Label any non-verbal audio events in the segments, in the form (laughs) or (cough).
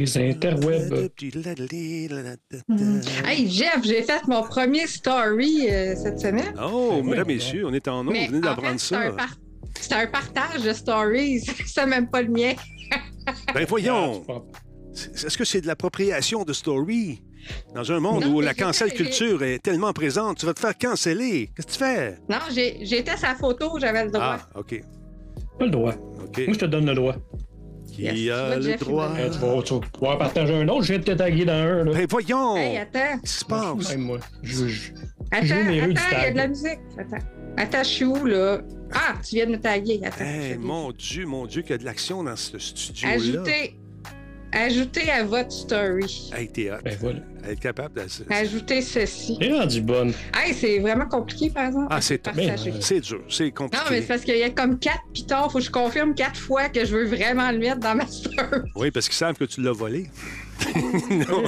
Les interwebs. Hey, Jeff, j'ai fait mon premier story euh, cette semaine. Oh, mesdames, oui, messieurs, on est en ondes, vous venez en d'apprendre c'est ça. un, par- c'est un partage de stories. (laughs) C'est même pas le mien. (laughs) Ben voyons, Ah, est-ce que c'est de l'appropriation de story? Dans un monde Non, où la cancel culture est tellement présente, tu vas te faire canceller. Qu'est-ce que tu fais? Non, j'ai- j'étais sa photo, j'avais le droit. Ah, OK. Pas le droit. OK. Moi, je te donne le droit. Qui Yes. a Là, le droit? Euh, tu, vas, tu vas pouvoir partager un autre. Je vais te taguer dans un. Là. Voyons! Hey, attends. Qu'est-ce qui se passe? Hey, moi, je, je- Attends, du attends, il y a de la musique. Attends. Attends, je suis où, là? Ah, tu viens de me taguer. Attends. Hey, je- mon Dieu, mon Dieu, qu'il y a de l'action dans ce studio-là. Ajoutez, ajoutez à votre story. Hey, t'es hot. Ben voilà. Être capable de... Ajoutez ceci. T'es rendu bonne. Hey, c'est vraiment compliqué, par exemple. Ah, c'est. Ben, C'est dur, c'est Non, compliqué. mais c'est parce qu'il y a comme quatre pitons. Faut que je confirme quatre fois que je veux vraiment le mettre dans ma story. Oui, parce qu'ils savent que tu l'as volé. (laughs) non.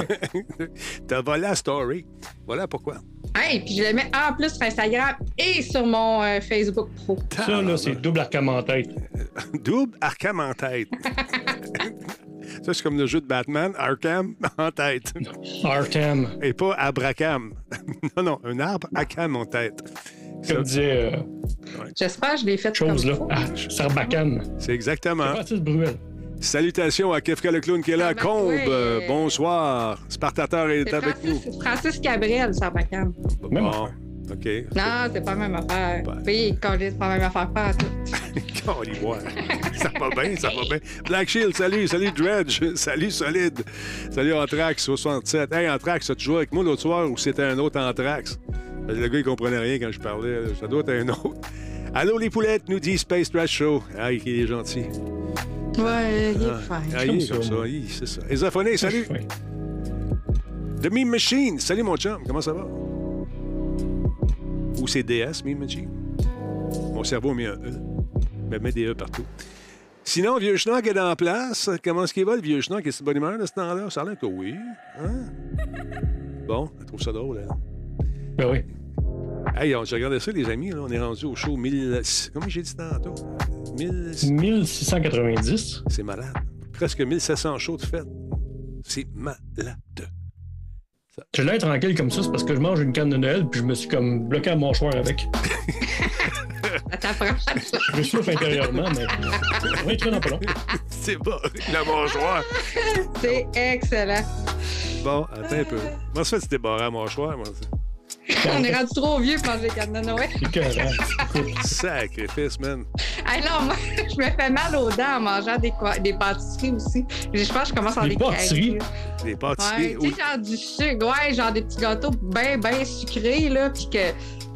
T'as volé la story. Voilà pourquoi. Hey, puis je le mets en plus sur Instagram et sur mon euh, Facebook Pro. Ça, là, c'est double arcam en tête. (laughs) Double Arkham en tête. (laughs) Ça, c'est comme le jeu de Batman, Arkham (laughs) en tête. Artem. Et pas Abracam. (laughs) non, non, un arbre, Arkham en tête. Ça, Comme disait euh, J'espère que je l'ai fait chose comme là. Ah, Sarbacane. C'est exactement. Francis Bruel. Salutations à Kefka le clown qui est là. Ah, ben, Combe, bonsoir. Spartateur est avec nous. Francis, Francis Cabrel, ça bacane. Même Bon, OK. Non, c'est pas la même affaire. Ouais. Oui, quand c'est pas la même affaire, pas à tout. On y voit. ça va bien, ça va bien. Black Shield, salut, salut Dredge, salut Solide, salut Anthrax 67. Hey Anthrax, as-tu joué avec moi l'autre soir ou c'était un autre Anthrax? Le gars, il comprenait rien quand je parlais. Ça doit être un autre. Allô les poulettes, nous dit Space Trash Show. Ah, il est gentil. Ouais, il est Ah, fin. ah, il Comme est ça, comme ça, moi. il- c'est ça. Esophoné, salut. The Meme Machine, salut mon chum, comment ça va? Ou c'est DS, Machine? Mon cerveau mis un E. Mais met des E partout. Sinon, Vieux Schnock est en place. Comment est-ce qu'il va, le Vieux Schnock? Est-ce de bonne humeur de ce temps-là? Ça a l'air que oui. Hein? Bon, elle trouve ça drôle, hein? Ben oui. Hey, on- j'ai regardé ça, les amis. Là, on est rendu au show 1000... Comment j'ai dit tantôt? 1000... 1690. C'est malade. Presque 1700 shows de fête. C'est malade. Je l'ai tranquille comme ça, c'est parce que je mange une canne de Noël puis je me suis comme bloqué à mon choix avec. (laughs) Je me souffle intérieurement, mais. Ça va être dans pas long. C'est bon, la mâchoire. C'est excellent. Bon, attends un peu. Moi, ça fait, tu débarras à mon choix, moi. (laughs) On est rendu trop vieux pour manger des cannes de Noël. Sacrifice, man. Hey, non, moi, (laughs) je me fais mal aux dents en mangeant des, quoi- des pâtisseries aussi. Je pense que je commence à Des les pâtisseries? Ouais, pâtisseries. tu sais, genre du sucre, ouais, genre des petits gâteaux bien, bien sucrés, là, puis que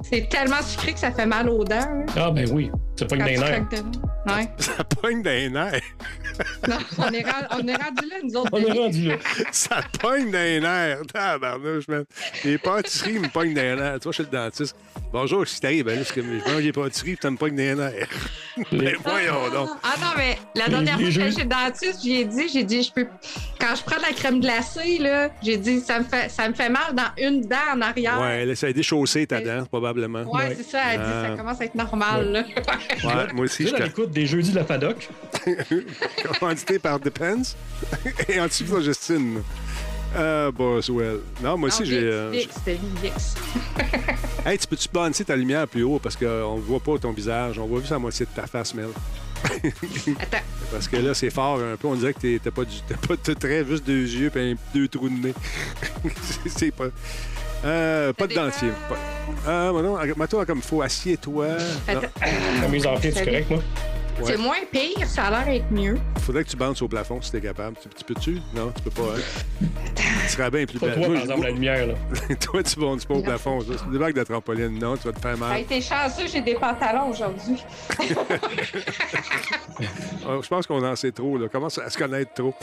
c'est tellement sucré que ça fait mal aux dents. là, Ah, ben oui. Quand tu des nerfs. Ouais. (laughs) Ça pogne des nerfs. Non, on est, rendu, on est rendu là, nous autres. On est rendu là. (laughs) Ça pogne des nerfs. Tabarnouche, man. Les pâtisseries me pognent des nerfs. Tu vois, je suis le dentiste. Bonjour, si t'arrives, ben là, je mange des pâtisseries puis ça me pogne des nerfs. (laughs) Les- Ben voyons donc. Ah non, mais la dernière fois que j'étais chez le dentiste, j'ai dit, j'ai dit, je peux. Quand je prends de la crème glacée, là, j'ai dit, ça me fait, ça me fait mal dans une dent en arrière. Ouais, là, ça a déchaussé ta dent, probablement. Ouais, Ouais. c'est ça, elle dit, Ah. ça commence à être normal, là. Ouais, moi aussi, Tu je sais, à l'écoute des jeudis de la FADOC. suis (laughs) commandité par Depends (laughs) et antiflogestine. Ah, Boswell. Non, moi aussi, j'ai. Euh. (laughs) Hey, tu peux-tu balancer ta lumière plus haut parce qu'on ne voit pas ton visage, on voit juste la moitié de ta face, Mel. Attends. Parce que là, c'est fort un peu. On dirait que t'es- t'as pas, du- pas de trait, juste deux yeux et deux trous de nez. C'est pas. Euh, pas de dentier. Pas- Ah, mais non, mets-toi comme faut. Assieds-toi. La mise en pied, c'est correct, moi? Ouais. C'est moins pire, ça a l'air d'être mieux. Faudrait que tu bandes au plafond si t'es capable. Tu, tu peux-tu? Non, tu peux pas. Hein? Tu serais bien plus belle. toi, par exemple, la lumière, là. (laughs) toi, tu bandes pas au plafond. ça. C'est des bagues de trampoline. Non, tu vas te faire mal. été chanceux, j'ai des pantalons aujourd'hui. Ah, (laughs) Je pense qu'on en sait trop. Là. Commence à se connaître trop.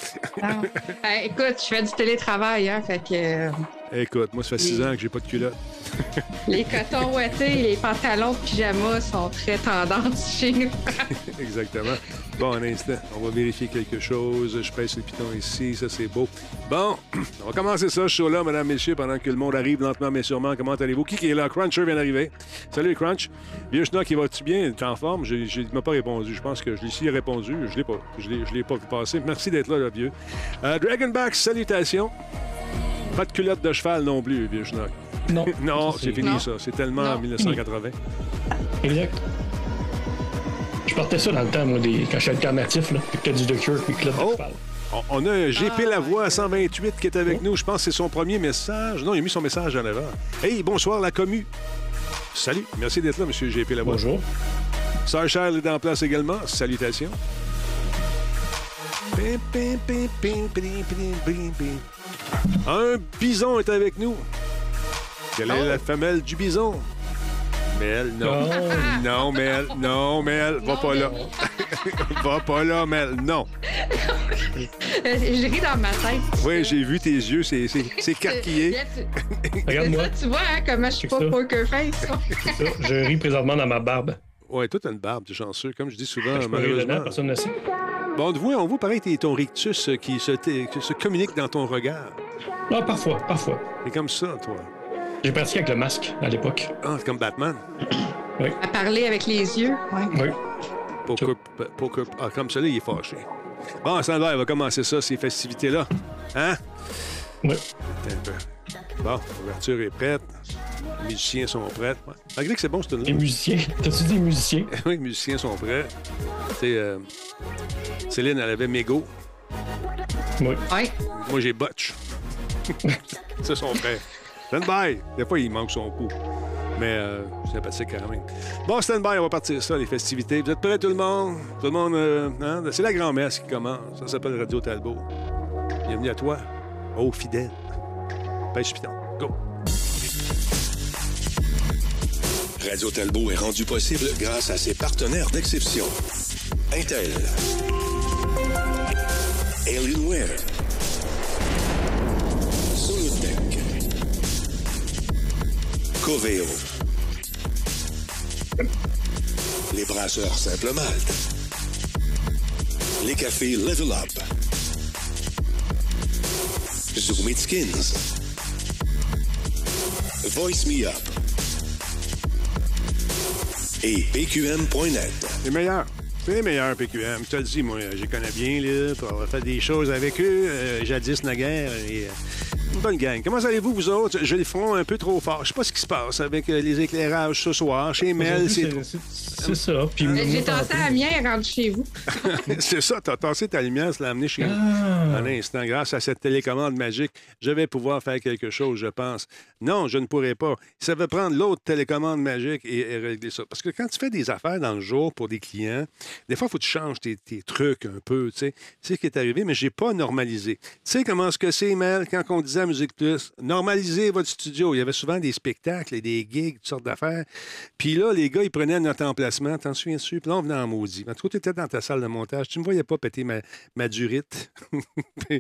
Non. (laughs) Ben, écoute, je fais du télétravail, hein, fait que. Écoute, moi, ça fait six ans que j'ai pas de culotte. (laughs) les cotons ouatés et les pantalons de pyjama sont très tendance chez nous. (laughs) Exactement. Bon, un instant. On va vérifier quelque chose. Je pèse le piton ici. Ça, c'est beau. Bon, (clears throat) on va commencer ça, ce show-là, mesdames, messieurs, pendant que le monde arrive lentement, mais sûrement. Comment allez-vous? Qui, qui est là? Cruncher vient d'arriver. Salut, Crunch. Vieux Schnock, il va-tu bien? Tu es en forme? Je, je, il m'a pas répondu. Je pense que je l'ai ici répondu. Je l'ai pas. Je l'ai, je l'ai pas vu passer. Merci d'être là, le vieux. Euh, Dragonback, salutations. Pas de culotte de cheval non plus, vieux Schnock. Non. (laughs) Non, c'est fini, Non. ça. C'est tellement Non. en 1980. Exact. Je portais ça dans le temps, moi, des... quand j'étais alternatif, là. Puis que t'as du Cure, puis Oh. de cheval. On, a un GP Ah, Lavoie 128 qui est avec nous. Je pense que c'est son premier message. Non, il a mis son message en avant. Hey, bonsoir, la commu. Salut. Merci d'être là, monsieur GP Lavoie. Bonjour. Sœur Charles est en place également. Salutations. Un bison est avec nous. Quelle est Oh. la femelle du bison? Mel, non. Non. (laughs) Non, Mel. Non, Mel. Va Non, pas là. (laughs) Va pas là, Mel. Non. (laughs) Je ris dans ma tête. Oui, j'ai vu tes yeux. C'est c'est- c'est carquillé. Regarde-moi. C'est ça, tu vois hein, comment je suis pas poker face. C'est ça. Je ris présentement dans ma barbe. Ouais, toi, t'as une barbe, t'es chanceux. Comme je dis souvent, malheureusement. personne ne sait. Bon, on te voit, on voit pareil, ton rictus euh, qui se, qui se communique dans ton regard. Non, parfois, parfois. C'est comme ça, toi. J'ai pratiqué avec le masque à l'époque. Ah, c'est comme Batman. (clears throat) À parler avec les yeux. Ouais. Oui. Poker, p- poker, ah, comme ça, là, il est fâché. Bon, Sandra, elle va commencer ça, ces festivités-là. Hein? Oui. Attends un peu. Bon, l'ouverture est prête. Les musiciens sont prêts. Ouais. Malgré que c'est bon, c'est Les une musiciens. T'as-tu dit musiciens? (laughs) Oui, les musiciens sont prêts. Tu sais, euh, Céline, elle avait Mégo. Oui. Ouais. Moi, j'ai Butch. C'est son frère. Stand by. Des fois, il manque son coup. Mais euh, sympathique quand même. Bon, stand by, on va partir ça, les festivités. Vous êtes prêts, tout le monde? Tout le monde, euh, hein? C'est la grand-messe qui commence. Ça s'appelle Radio Talbot. Bienvenue à toi, oh fidèle. Go. Radio Talbot est rendu possible grâce à ses partenaires d'exception. Intel. Alienware. Solutech. Coveo. Les brasseurs Simple Malte. Les cafés Level Up. Zoom It Skins. Voice Me Up. Et PQM.net. Les meilleurs. C'est les meilleurs, PQM. Je te le dis, moi, je les connais bien, là. pour avoir fait des choses avec eux, euh, jadis naguère. Et, euh, une bonne gang. Comment allez-vous, vous autres? Je les front un peu trop fort. Je sais pas ce qui se passe avec euh, les éclairages ce soir. Chez Mel, c'est trop- c'est c'est ça. Puis J'ai tassé la mienne rendu chez vous. (laughs) c'est ça, t'as tassé ta lumière, tu l'as amené chez nous. Ah. Un instant, grâce à cette télécommande magique, je vais pouvoir faire quelque chose, je pense. Non, je ne pourrai pas. Ça veut prendre l'autre télécommande magique et, et régler ça. Parce que quand tu fais des affaires dans le jour pour des clients, des fois, il faut que tu changes tes, tes trucs un peu, tu sais. Sais ce qui est arrivé, mais j'ai pas normalisé. Tu sais comment ce que c'est, Mel, quand on disait à Musique Plus, normalisez votre studio. Il y avait souvent des spectacles et des gigs, toutes sortes d'affaires. Puis là, les gars, ils prenaient notre emplacement, t'en souviens-tu? Puis là, on venait en maudit. En tout cas, tu étais dans ta salle de montage. Tu me voyais pas péter ma, ma durite. (laughs)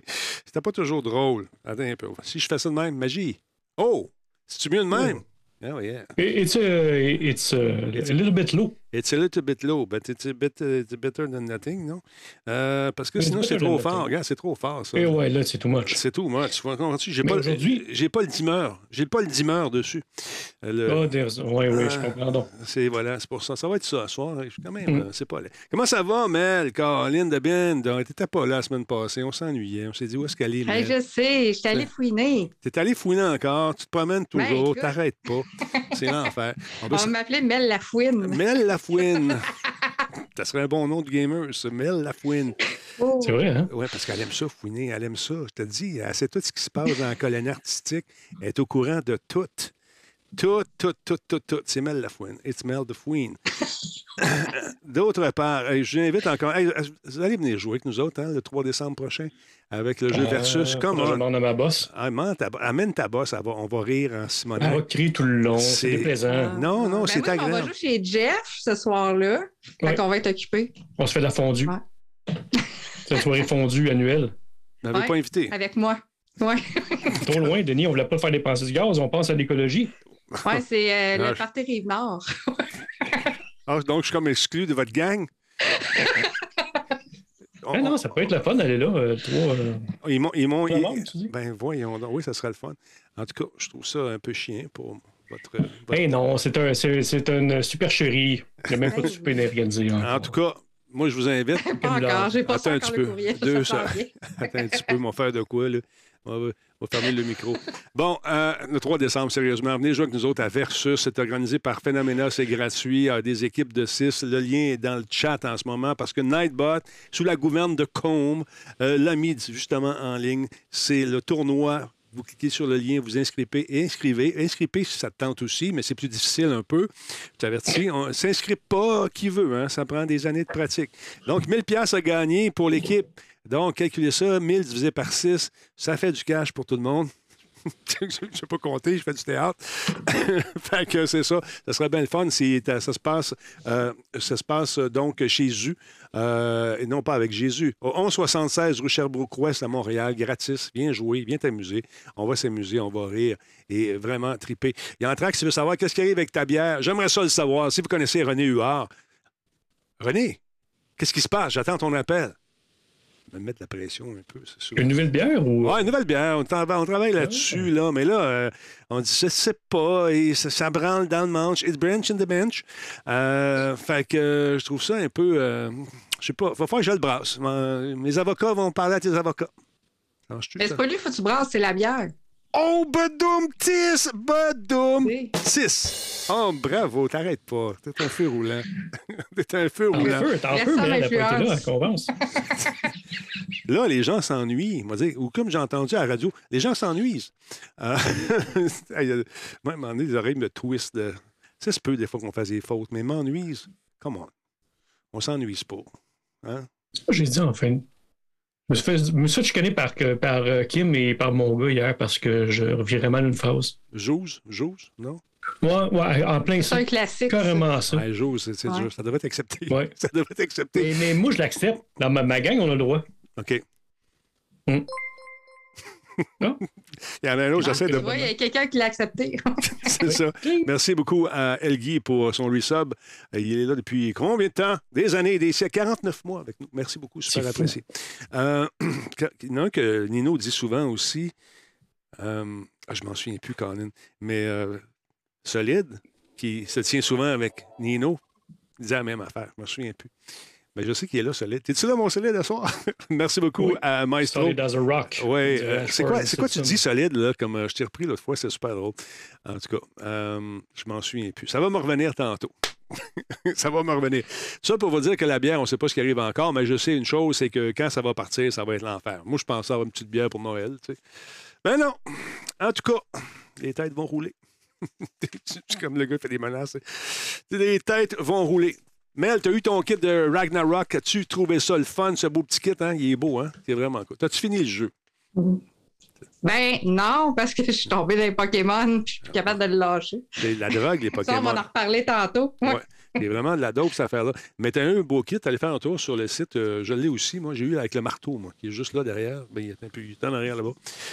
C'était pas toujours drôle. Attends un peu. Si je fais ça de même, magie. Oh! C'est-tu mieux de même? Oh, yeah. It's, uh, it's uh, a little bit low. It's a little bit low, but it's a bit uh, it's better than nothing, non? Euh, parce que sinon, c'est trop fort. Regarde, c'est trop fort, ça. Et ouais, là, c'est too much. C'est tout, moi. Tu vois, comprends-tu? J'ai pas, aujourd'hui- j'ai pas le dimmer. J'ai pas le dimmer dessus. Euh, le- Oh, there's- ouais, ouais, je Ah. comprends. C'est voilà, c'est pour ça. Ça va être ça ce soir. Je suis Quand même, Mm. euh, c'est pas laid. Comment ça va, Mel, Caroline de Ben? T'étais pas là la semaine passée. On s'ennuyait. On s'est dit où est-ce qu'elle est, Hey, Mel? je sais, je suis allée fouiner. T'es allé fouiner encore. Tu te promènes Ben, toujours. T'arrêtes pas. C'est (laughs) l'enfer. On On m'appelait Mel la fouine. Mel Lafouine. Ça serait un bon nom de gamer, ça. Mel Lafouine. Oh. C'est vrai, hein? Oui, parce qu'elle aime ça, fouiner. Elle aime ça. Je te dis, elle sait tout ce qui se passe dans la colonie artistique. Elle est au courant de tout. Tout, tout, tout, tout, tout. C'est Mel Lafouine. It's Mel the Fouine. (laughs) D'autre part, je vous invite encore. hey, vous allez venir jouer avec nous autres hein, le 3 décembre prochain avec le jeu Versus. Euh, Comment? Je demande à ma boss. Amène ta, amène ta bosse, va- on va rire en Elle va Simonac. crier tout le long. C'est déplaisant. Non, non, Ben c'est mais On va agréable. jouer chez Jeff ce soir-là, quand Ouais. on va être occupé. On se fait de la fondue. Ouais. (laughs) C'est une soirée fondue annuelle. Vous m'avez Ouais. pas invité. Avec moi. Ouais. Trop loin, Denis, on voulait pas faire dépenser du gaz, on pense à l'écologie. Ouais, (laughs) c'est euh, Ah, le je- parti Rive-Nord. (laughs) Ah, donc, je suis comme exclu de votre gang? On- (laughs) Ah non, ça peut être le fun d'aller là. euh, trois, euh, Ils m'ont. Ils m'ont Trois ils- membres, tu dis? ben, voyons donc. Oui, ça serait le fun. En tout cas, je trouve ça un peu chien pour votre. votre- Hey non, c'est un, c'est, c'est une supercherie. Il n'y a même pas de souper organisé. En tout cas, moi, je vous invite. Pas encore, j'ai pas Attends un encore petit peu. Deux, ça. Attends un petit peu, mon faire de quoi, là? On va, on va fermer le micro. (laughs) Bon, euh, le 3 décembre, sérieusement, venez jouer avec nous autres à Versus. C'est organisé par Phénoména, c'est gratuit. Des équipes de 6. Le lien est dans le chat en ce moment parce que Nightbot, sous la gouverne de Combe, euh, l'a mis justement en ligne. C'est le tournoi. Vous cliquez sur le lien, vous inscrivez, inscrivez. Inscrivez si ça te tente aussi, mais c'est plus difficile un peu. Je t'avertis, on ne s'inscrit pas qui veut. Hein? Ça prend des années de pratique. Donc, 1000 pièces à gagner pour l'équipe. Donc, calculez ça, 1000 divisé par 6, ça fait du cash pour tout le monde. (laughs) je ne sais pas compter, je fais du théâtre. (laughs) fait que c'est ça. Ça serait bien le fun si ça se passe, euh, ça se passe euh, donc chez Jésus, euh, et non pas avec Jésus. Au 1176 rue Sherbrooke-Ouest à Montréal, gratis. Viens jouer, viens t'amuser. On va s'amuser, on va rire et vraiment triper. Il y a un track qui veut savoir qu'est-ce qui arrive avec ta bière. J'aimerais ça le savoir. Si vous connaissez René Huard, René, qu'est-ce qui se passe? J'attends ton appel. Me mettre la pression un peu, c'est sûr. Une nouvelle bière ou. Ouais, une nouvelle bière. On, trava- on travaille là-dessus, là. Mais là, euh, on dit, je sais pas. Et ça, ça branle dans le manche. It's branch in the bench. Euh, fait que je trouve ça un peu. euh, je sais pas. Va falloir que je le brasse. Mes avocats vont parler à tes avocats. Mais c'est pas lui, faut que tu brasses, c'est la bière. Oh, Badoum Tis! Badoum Oui. 6! Oh, bravo, t'arrêtes pas. T'es un feu roulant. (laughs) T'es un feu roulant. feu, t'es Laisse feu, mais elle n'a pas été là. Là, les gens s'ennuient. Ou comme j'ai entendu à la radio, les gens s'ennuient. Euh, (laughs) moi, un donné, les oreilles me twistent. De... Ça se peut des fois qu'on fasse des fautes, mais m'ennuise. Come on. On s'ennuise pas. Hein? C'est ce que j'ai dit en fin. Je me suis fait, je me suis fait chicaner par, que- par euh, Kim et par mon gars hier parce que je revirais mal une phrase. Jose? Jose? Non? Ouais, ouais, en plein C'est ça. un classique. Carrément ça. Ouais, Jose, c'est c'est Ouais. Ça devrait être accepté. Ouais. (laughs) Ça devrait être accepté. Mais, mais moi, je l'accepte. Dans ma, ma gang, on a le droit. OK. Hmm. Non? (laughs) Il y en a un autre, j'essaie de. Tu vois, il y a quelqu'un qui l'a accepté. (laughs) C'est ça. (laughs) Merci beaucoup à Elgui pour son resub. Il est là depuis combien de temps? Des années, des siècles, 49 mois avec nous. Merci beaucoup, super apprécié. Euh, (clears throat) il y en a un que Nino dit souvent aussi. euh, ah, je m'en souviens plus, Colin, mais euh, Solide, qui se tient souvent avec Nino, il disait la même affaire. Je m'en souviens plus. Mais je sais qu'il est là, Solide. T'es-tu là, mon Solide, ce soir? (laughs) Merci beaucoup Oui. à Maestro. Solid as a rock. Oui, euh, c'est quoi, tu dis solide, là, comme euh, je t'ai repris l'autre fois, c'est super drôle. En tout cas, euh, je m'en souviens plus. Ça va me revenir tantôt. (laughs) ça va me revenir. Ça pour vous dire que la bière, on ne sait pas ce qui arrive encore, mais je sais une chose, c'est que quand ça va partir, ça va être l'enfer. Moi, je pensais avoir une petite bière pour Noël, tu sais. Ben non! En tout cas, les têtes vont rouler. (laughs) comme le gars fait des menaces. Les têtes vont rouler. Mel, tu as eu ton kit de Ragnarok. As-tu trouvé ça le fun, ce beau petit kit? Hein? Il est beau, hein? C'est vraiment cool. T'as-tu fini le jeu? Ben non, parce que (laughs) je suis tombée dans les Pokémon puis je suis plus capable de le lâcher. C'est la drogue, les (laughs) Ça, on Pokémon. va en reparler tantôt. Ouais. C'est vraiment de la dope, cette affaire-là. Mais t'as un beau kit, allez faire un tour sur le site. euh, je l'ai aussi, moi. J'ai eu avec le marteau, moi, qui est juste là derrière. Ben, il est un peu il est en arrière là-bas.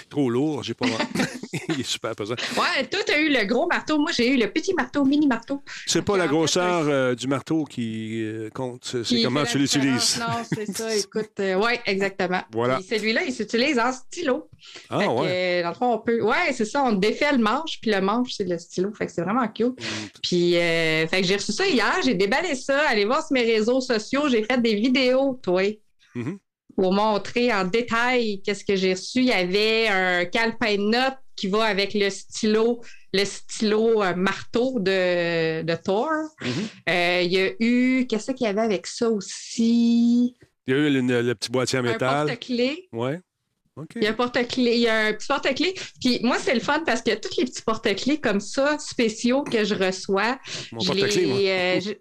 Trop lourd, j'ai pas (laughs) (laughs) Il est super pesant. Ouais, toi, t'as eu le gros marteau. Moi, j'ai eu le petit marteau, mini marteau. C'est pas la grosseur euh, du marteau qui euh, compte, c'est comment tu l'utilises. Non, c'est ça. Écoute, ouais, exactement. Voilà. Puis celui-là, il s'utilise en stylo. Ah, que, ouais. euh, dans le fond, on peut. Ouais, c'est ça. On défait le manche, puis le manche, c'est le stylo. Fait que c'est vraiment cute. Puis, euh, fait que j'ai reçu ça hier. J'ai déballé ça. Allez voir sur mes réseaux sociaux. J'ai fait des vidéos, toi. Mhm. Pour montrer en détail qu'est-ce que j'ai reçu. Il y avait un calepin de notes qui va avec le stylo, le stylo euh, marteau de, de Thor. Mhm. Euh, il y a eu. Qu'est-ce qu'il y avait avec ça aussi? Il y a eu le, le petit boîtier en Un métal. porte-clés. Ouais. Il y a un porte-clés, il y a un petit porte-clés. Puis moi, c'est le fun parce que tous les petits porte-clés comme ça, spéciaux que je reçois, Mon je moi. les, euh, je,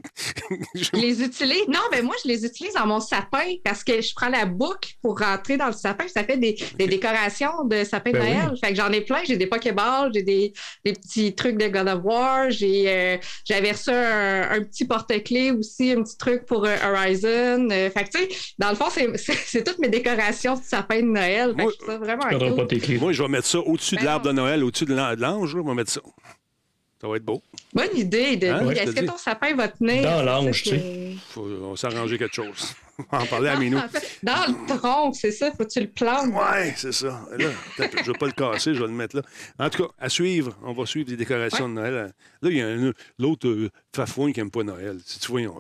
(laughs) je les utilise. Non, mais moi, je les utilise dans mon sapin parce que je prends la boucle pour rentrer dans le sapin. Ça fait des, des décorations de sapin de Ben Noël. Fait que j'en ai plein. J'ai des Pokéballs, j'ai des, des petits trucs de God of War. J'ai, euh, j'avais reçu un, un petit porte-clés aussi, un petit truc pour euh, Horizon. Euh, fait que, tu sais, dans le fond, c'est (laughs) toutes mes décorations de sapin de Noël. Moi, je trouve ça vraiment Tu perdras cool. pas tes clés. Moi, je vais mettre ça au-dessus de Ben l'arbre de. Noël, au-dessus de l'an- de l'ange. Je vais mettre ça. Ça va être beau. Bonne idée, Denis. Hein? Ouais, Est-ce que dis. ton sapin va tenir? Dans l'ange, tu que- Faut, on va s'arranger quelque chose. (laughs) On va en parler à Minou. (laughs) Dans le tronc, c'est ça, faut que tu le plantes. Ouais, c'est ça. Là, je ne vais pas le casser, je vais le mettre là. En tout cas, à suivre, on va suivre les décorations de Noël. Là, il y a l'autre euh, fafouin qui n'aime pas Noël. Si tu En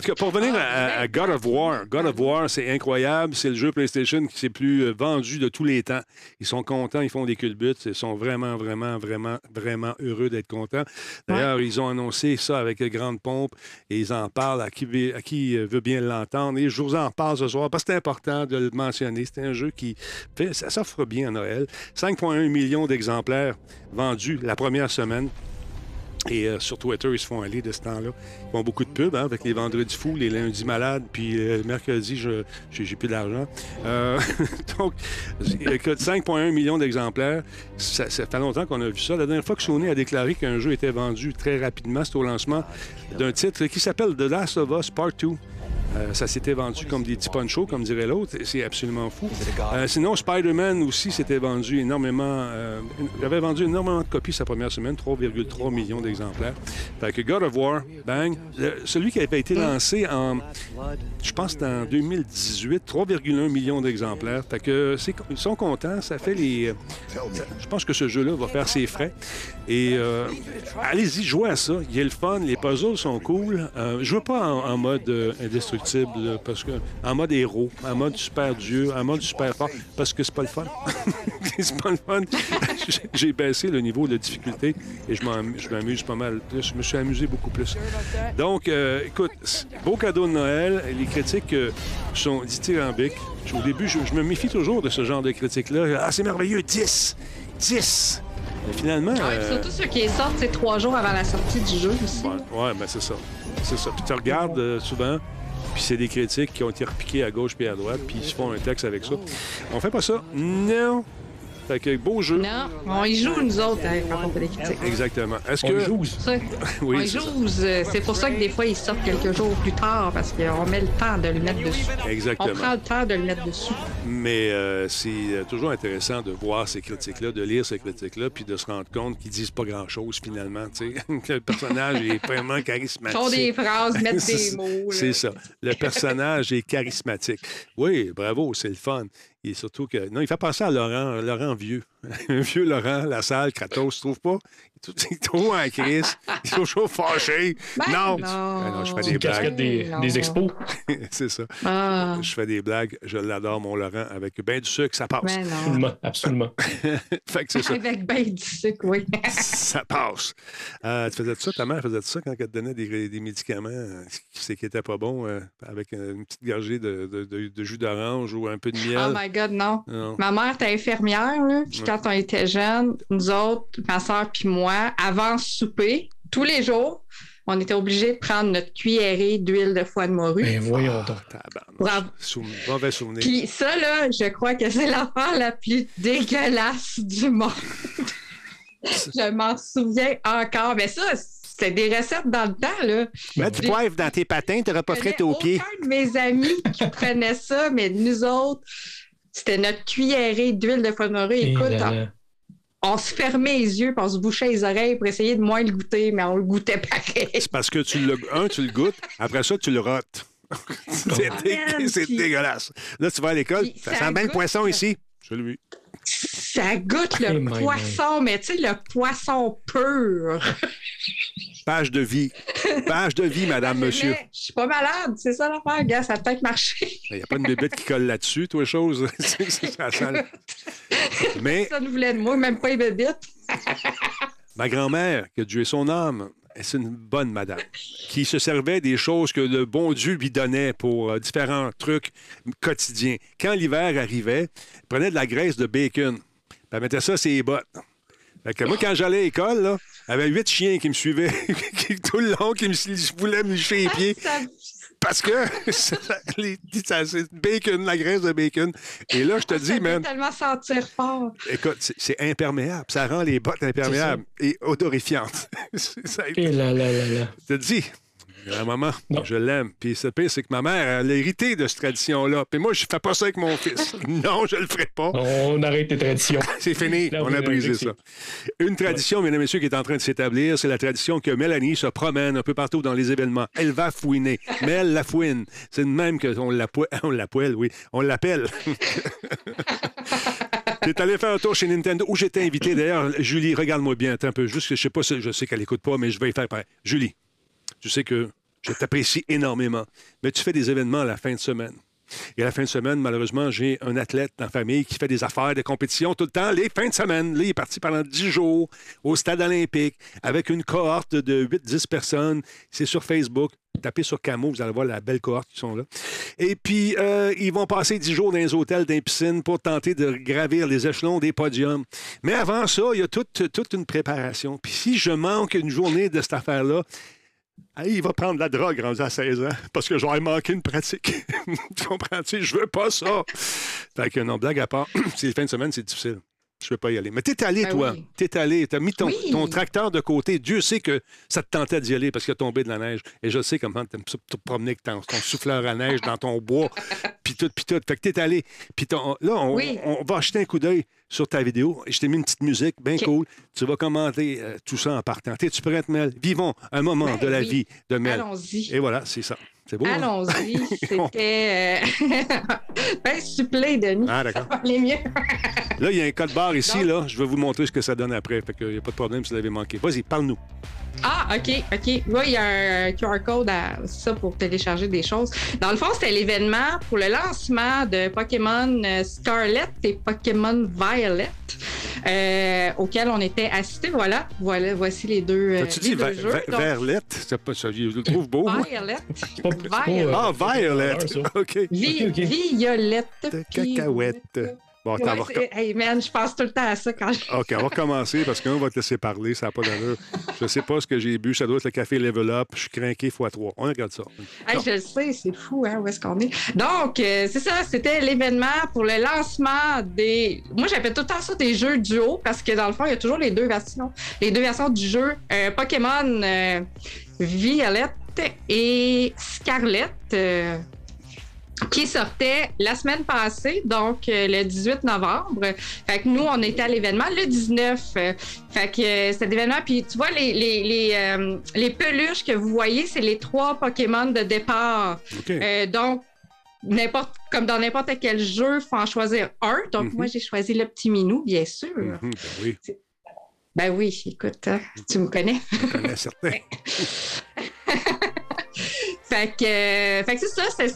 tout cas, pour revenir à, à God of War, God of War, c'est incroyable. C'est le jeu PlayStation qui s'est plus euh, vendu de tous les temps. Ils sont contents, ils font des culbutes. Ils sont vraiment, vraiment, vraiment, vraiment heureux d'être contents. D'ailleurs, ils ont annoncé ça avec grande pompe et ils en parlent à qui, veut- à qui euh, veut bien l'entendre. Et je vous en parle ce soir parce que c'est important de le mentionner. C'est un jeu qui fait, ça s'offre bien à Noël. 5,1 millions d'exemplaires vendus la première semaine. Et euh, sur Twitter, ils se font aller de ce temps-là. Ils font beaucoup de pubs hein, avec les vendredis fous, les lundis malades, puis euh, mercredi, je j'ai j'ai plus d'argent. Euh, (laughs) donc, écoute, 5,1 millions d'exemplaires. Ça, ça fait longtemps qu'on a vu ça. La dernière fois que Sony a déclaré qu'un jeu était vendu très rapidement, c'était au lancement d'un titre qui s'appelle The Last of Us Part 2. Euh, ça s'était vendu comme des petits ponchos, comme dirait l'autre. C'est absolument fou. Euh, sinon, Spider-Man aussi s'était vendu énormément. euh, il avait vendu énormément de copies sa première semaine, 3,3 millions d'exemplaires. Fait que God of War, bang. Celui qui avait été lancé en, je pense, en 2018, 3,1 millions d'exemplaires. Fait que ils sont contents. Ça fait les. je pense que ce jeu-là va faire ses frais. Et euh, allez-y, jouez à ça. Il y a le fun. Les puzzles sont cool. Je veux pas en, en mode euh, indestructible, parce que en mode héros, en mode super dieu, en mode super fort, parce que c'est pas le fun. (laughs) c'est pas le fun. (laughs) J'ai- baissé le niveau de difficulté et je m'amuse pas mal. Je me suis amusé beaucoup plus. Donc, euh, écoute, beau cadeau de Noël. Les critiques euh, sont dithyrambiques. Au début, je, je me méfie toujours de ce genre de critiques-là. Ah, c'est merveilleux, 10! 10! Mais finalement. Ouais, euh, surtout ceux qui sortent, c'est trois jours avant la sortie du jeu aussi. Ouais, ouais, ben c'est ça. C'est ça. Puis tu regardes souvent, puis c'est des critiques qui ont été repiquées à gauche puis à droite, puis ils se font un texte avec ça. On fait pas ça. Non. Fait que beau jeu. Non, on y joue, nous autres, hein, quand on fait des critiques. Exactement. Est-ce On que. joue. Ça, (laughs) Oui, on joue. euh, C'est pour ça que des fois, ils sortent quelques jours plus tard, parce qu'on met le temps de le mettre dessus. On Exactement. prend le temps de le mettre dessus. Mais euh, c'est euh, toujours intéressant de voir ces critiques-là, de lire ces critiques-là, puis de se rendre compte qu'ils disent pas grand-chose finalement. tu sais. que (laughs) le personnage est vraiment Ils charismatique. font des phrases, mettent (laughs) des mots. C'est ça. Le personnage est charismatique. Oui, bravo, c'est le fun. Et surtout que. Non, il fait penser à Laurent, Laurent vieux. (laughs) Vieux Laurent, la salle, Kratos, tu trouves pas? Trop en crise. Il est toujours fâché. Ben non! non. Ben non, je fais des blagues. des, des expos. (laughs) c'est ça. Ah, Je fais des blagues. Je l'adore, mon Laurent, avec ben du sucre, ça passe. ben non. Absolument. Absolument. (laughs) fait que c'est ça. Avec ben du sucre, oui. (laughs) ça passe. Euh, tu faisais ça, ta mère faisait ça quand elle te donnait des, des médicaments c'est qui n'étaient pas bons, euh, avec une petite gorgée de, de- de- de jus d'orange ou un peu de miel? Oh my God, non. Non. Ma mère était infirmière, là, puis quand on était jeunes, nous autres, ma soeur puis moi, avant souper, tous les jours, on était obligés de prendre notre cuillerée d'huile de foie de morue. Ben voyons donc. Tabarnak. Bravo. Sou- mauvais souvenir. Puis ça, là, je crois que c'est l'affaire la plus dégueulasse du monde. (laughs) je m'en souviens encore. Mais ça, c'était des recettes dans le temps, là. Mets du poivre dans tes patins, tu n'auras pas connais aux pieds. aucun de mes amis qui (laughs) prenaient ça, mais nous autres, c'était notre cuillerée d'huile de foie de morue. Et Écoute, là, là. On se fermait les yeux, puis on se bouchait les oreilles pour essayer de moins le goûter, mais on le goûtait pareil. C'est parce que tu le, un, tu le goûtes, après ça, tu le rotes. (laughs) c'est dé- puis- dégueulasse. Là, tu vas à l'école, ça, ça sent bien le poisson ici. Celui. Ça goûte le (laughs) poisson, mais tu sais, le poisson pur. (laughs) Page de vie. Page de vie, madame, (laughs) monsieur. Je suis pas malade, c'est ça l'affaire, gars, ça a peut-être marché. Il n'y a pas une bébête qui colle là-dessus, toi, chose. Ça Mais Ça nous voulait de moi, même pas les bébites. ma grand-mère, que Dieu ait son âme, c'est une bonne madame, qui se servait des choses que le bon Dieu lui donnait pour euh, différents trucs quotidiens. Quand l'hiver arrivait, elle prenait de la graisse de bacon, elle mettait ça sur les bottes. Fait que moi, quand j'allais à l'école, il y avait huit chiens qui me suivaient (laughs) tout le long, qui me voulaient me licher les pieds. Parce que (laughs) c'est bacon, la graisse de bacon. Et là, je te dis, (laughs) man, tellement sentir fort. écoute, c'est- imperméable. Ça rend les bottes imperméables et odorifiantes. (laughs) C'est- ça- Et là, là, là, là. je te dis, La maman, Non. je l'aime. Puis le pire, c'est que ma mère, elle a hérité de cette tradition-là. Puis moi, je fais pas ça avec mon fils. (laughs) non, je le ferai pas. On arrête les traditions. (laughs) C'est fini, Là, on a brisé ça. Une tradition, mesdames et messieurs, qui est en train de s'établir, c'est la tradition que Mélanie se promène un peu partout dans les événements. Elle va fouiner, mais elle la fouine. C'est de même qu'on l'appelle, on l'appelle, (laughs) oui, on l'appelle. T'es allé faire un tour chez Nintendo où j'étais invité. D'ailleurs, Julie, regarde-moi bien, attends un peu. Juste que je sais pas, si- je sais qu'elle écoute pas, mais je vais y faire pareil. Julie, tu sais que je t'apprécie énormément, mais tu fais des événements à la fin de semaine. Et à la fin de semaine, malheureusement, j'ai un athlète dans la famille qui fait des affaires de compétition tout le temps, les fins de semaine. Là, il est parti pendant 10 jours au stade olympique avec une cohorte de 8-10 personnes. C'est sur Facebook. Tapez sur Camo, vous allez voir la belle cohorte qui sont là. Et puis, euh, ils vont passer 10 jours dans les hôtels, dans les piscines pour tenter de gravir les échelons des podiums. Mais avant ça, il y a toute, toute une préparation. Puis si je manque une journée de cette affaire-là, Hey, il va prendre la drogue rendu à 16 ans parce que j'aurais manqué une pratique. (laughs) tu comprends-tu? Je veux pas ça. Fait que non, blague à part, (clears throat) c'est les fins de semaine, c'est difficile. Je veux pas y aller. Mais t'es allé, Ben toi. oui. T'es allé. T'as mis ton, Oui. ton tracteur de côté. Dieu sait que ça te tentait d'y aller parce qu'il a tombé de la neige. Et je sais comment t'aimes te promener avec ton, ton souffleur à neige dans ton bois. (laughs) Puis tout, puis tout. Fait que t'es allé. Puis ton- là, on, Oui. on va acheter un coup d'œil sur ta vidéo. Je t'ai mis une petite musique bien cool. Tu vas commenter euh, tout ça en partant. T'es-tu prête, Mel? Vivons un moment Ben de la vie de Mel. Allons-y. Et voilà, c'est ça. C'est beau. hein? Allons-y. (laughs) C'était. Euh... (laughs) ben, supplé, Denis. Ah, d'accord. Ça va mieux. Là, il y a un code barre ici, Donc- là. Je vais vous montrer ce que ça donne après. Fait qu'il n'y a pas de problème si vous l'avez manqué. Vas-y, parle-nous. Ah, OK, OK. Oui, il y a un QR code à ça pour télécharger des choses. Dans le fond, c'était l'événement pour le lancement de Pokémon euh, Scarlet et Pokémon Violet, euh, auquel on était assistés. Voilà, voilà, voici les deux, euh, les deux jeux. va- Donc, Violet? C'est pas ça. Je le trouve beau. Violet. Euh, Ah, Violet. (laughs) OK. Vi- Ok, ok. Violette. De cacahuètes. Bon, Ouais, va hey man, je pense tout le temps à ça quand je... OK, on va commencer parce qu'on va te laisser parler. Ça n'a pas d'allure. Je sais pas ce que j'ai bu. Ça doit être le café Level Up. Je suis craqué x3. On regarde ça. Hey, je le sais, c'est fou, hein, où est-ce qu'on est? Donc, euh, c'est ça, c'était l'événement pour le lancement des. Moi, j'appelle tout le temps ça des jeux duo parce que dans le fond, il y a toujours les deux versions. Les deux versions du jeu euh, Pokémon euh, Violette et Scarlet. Qui sortait la semaine passée, donc euh, le 18 novembre. Fait que nous, on était à l'événement le 19. euh, fait que euh, cet événement, puis tu vois, les, les, les, euh, les peluches que vous voyez, c'est les trois Pokémon de départ. Donc, n'importe comme dans n'importe quel jeu, il faut en choisir un. Donc, Mhm. moi, j'ai choisi le petit minou, bien sûr. Mhm, ben oui, Ben oui, écoute, hein, tu me connais. je connais certains. (laughs) Fait que, euh, fait que c'est ça, c'est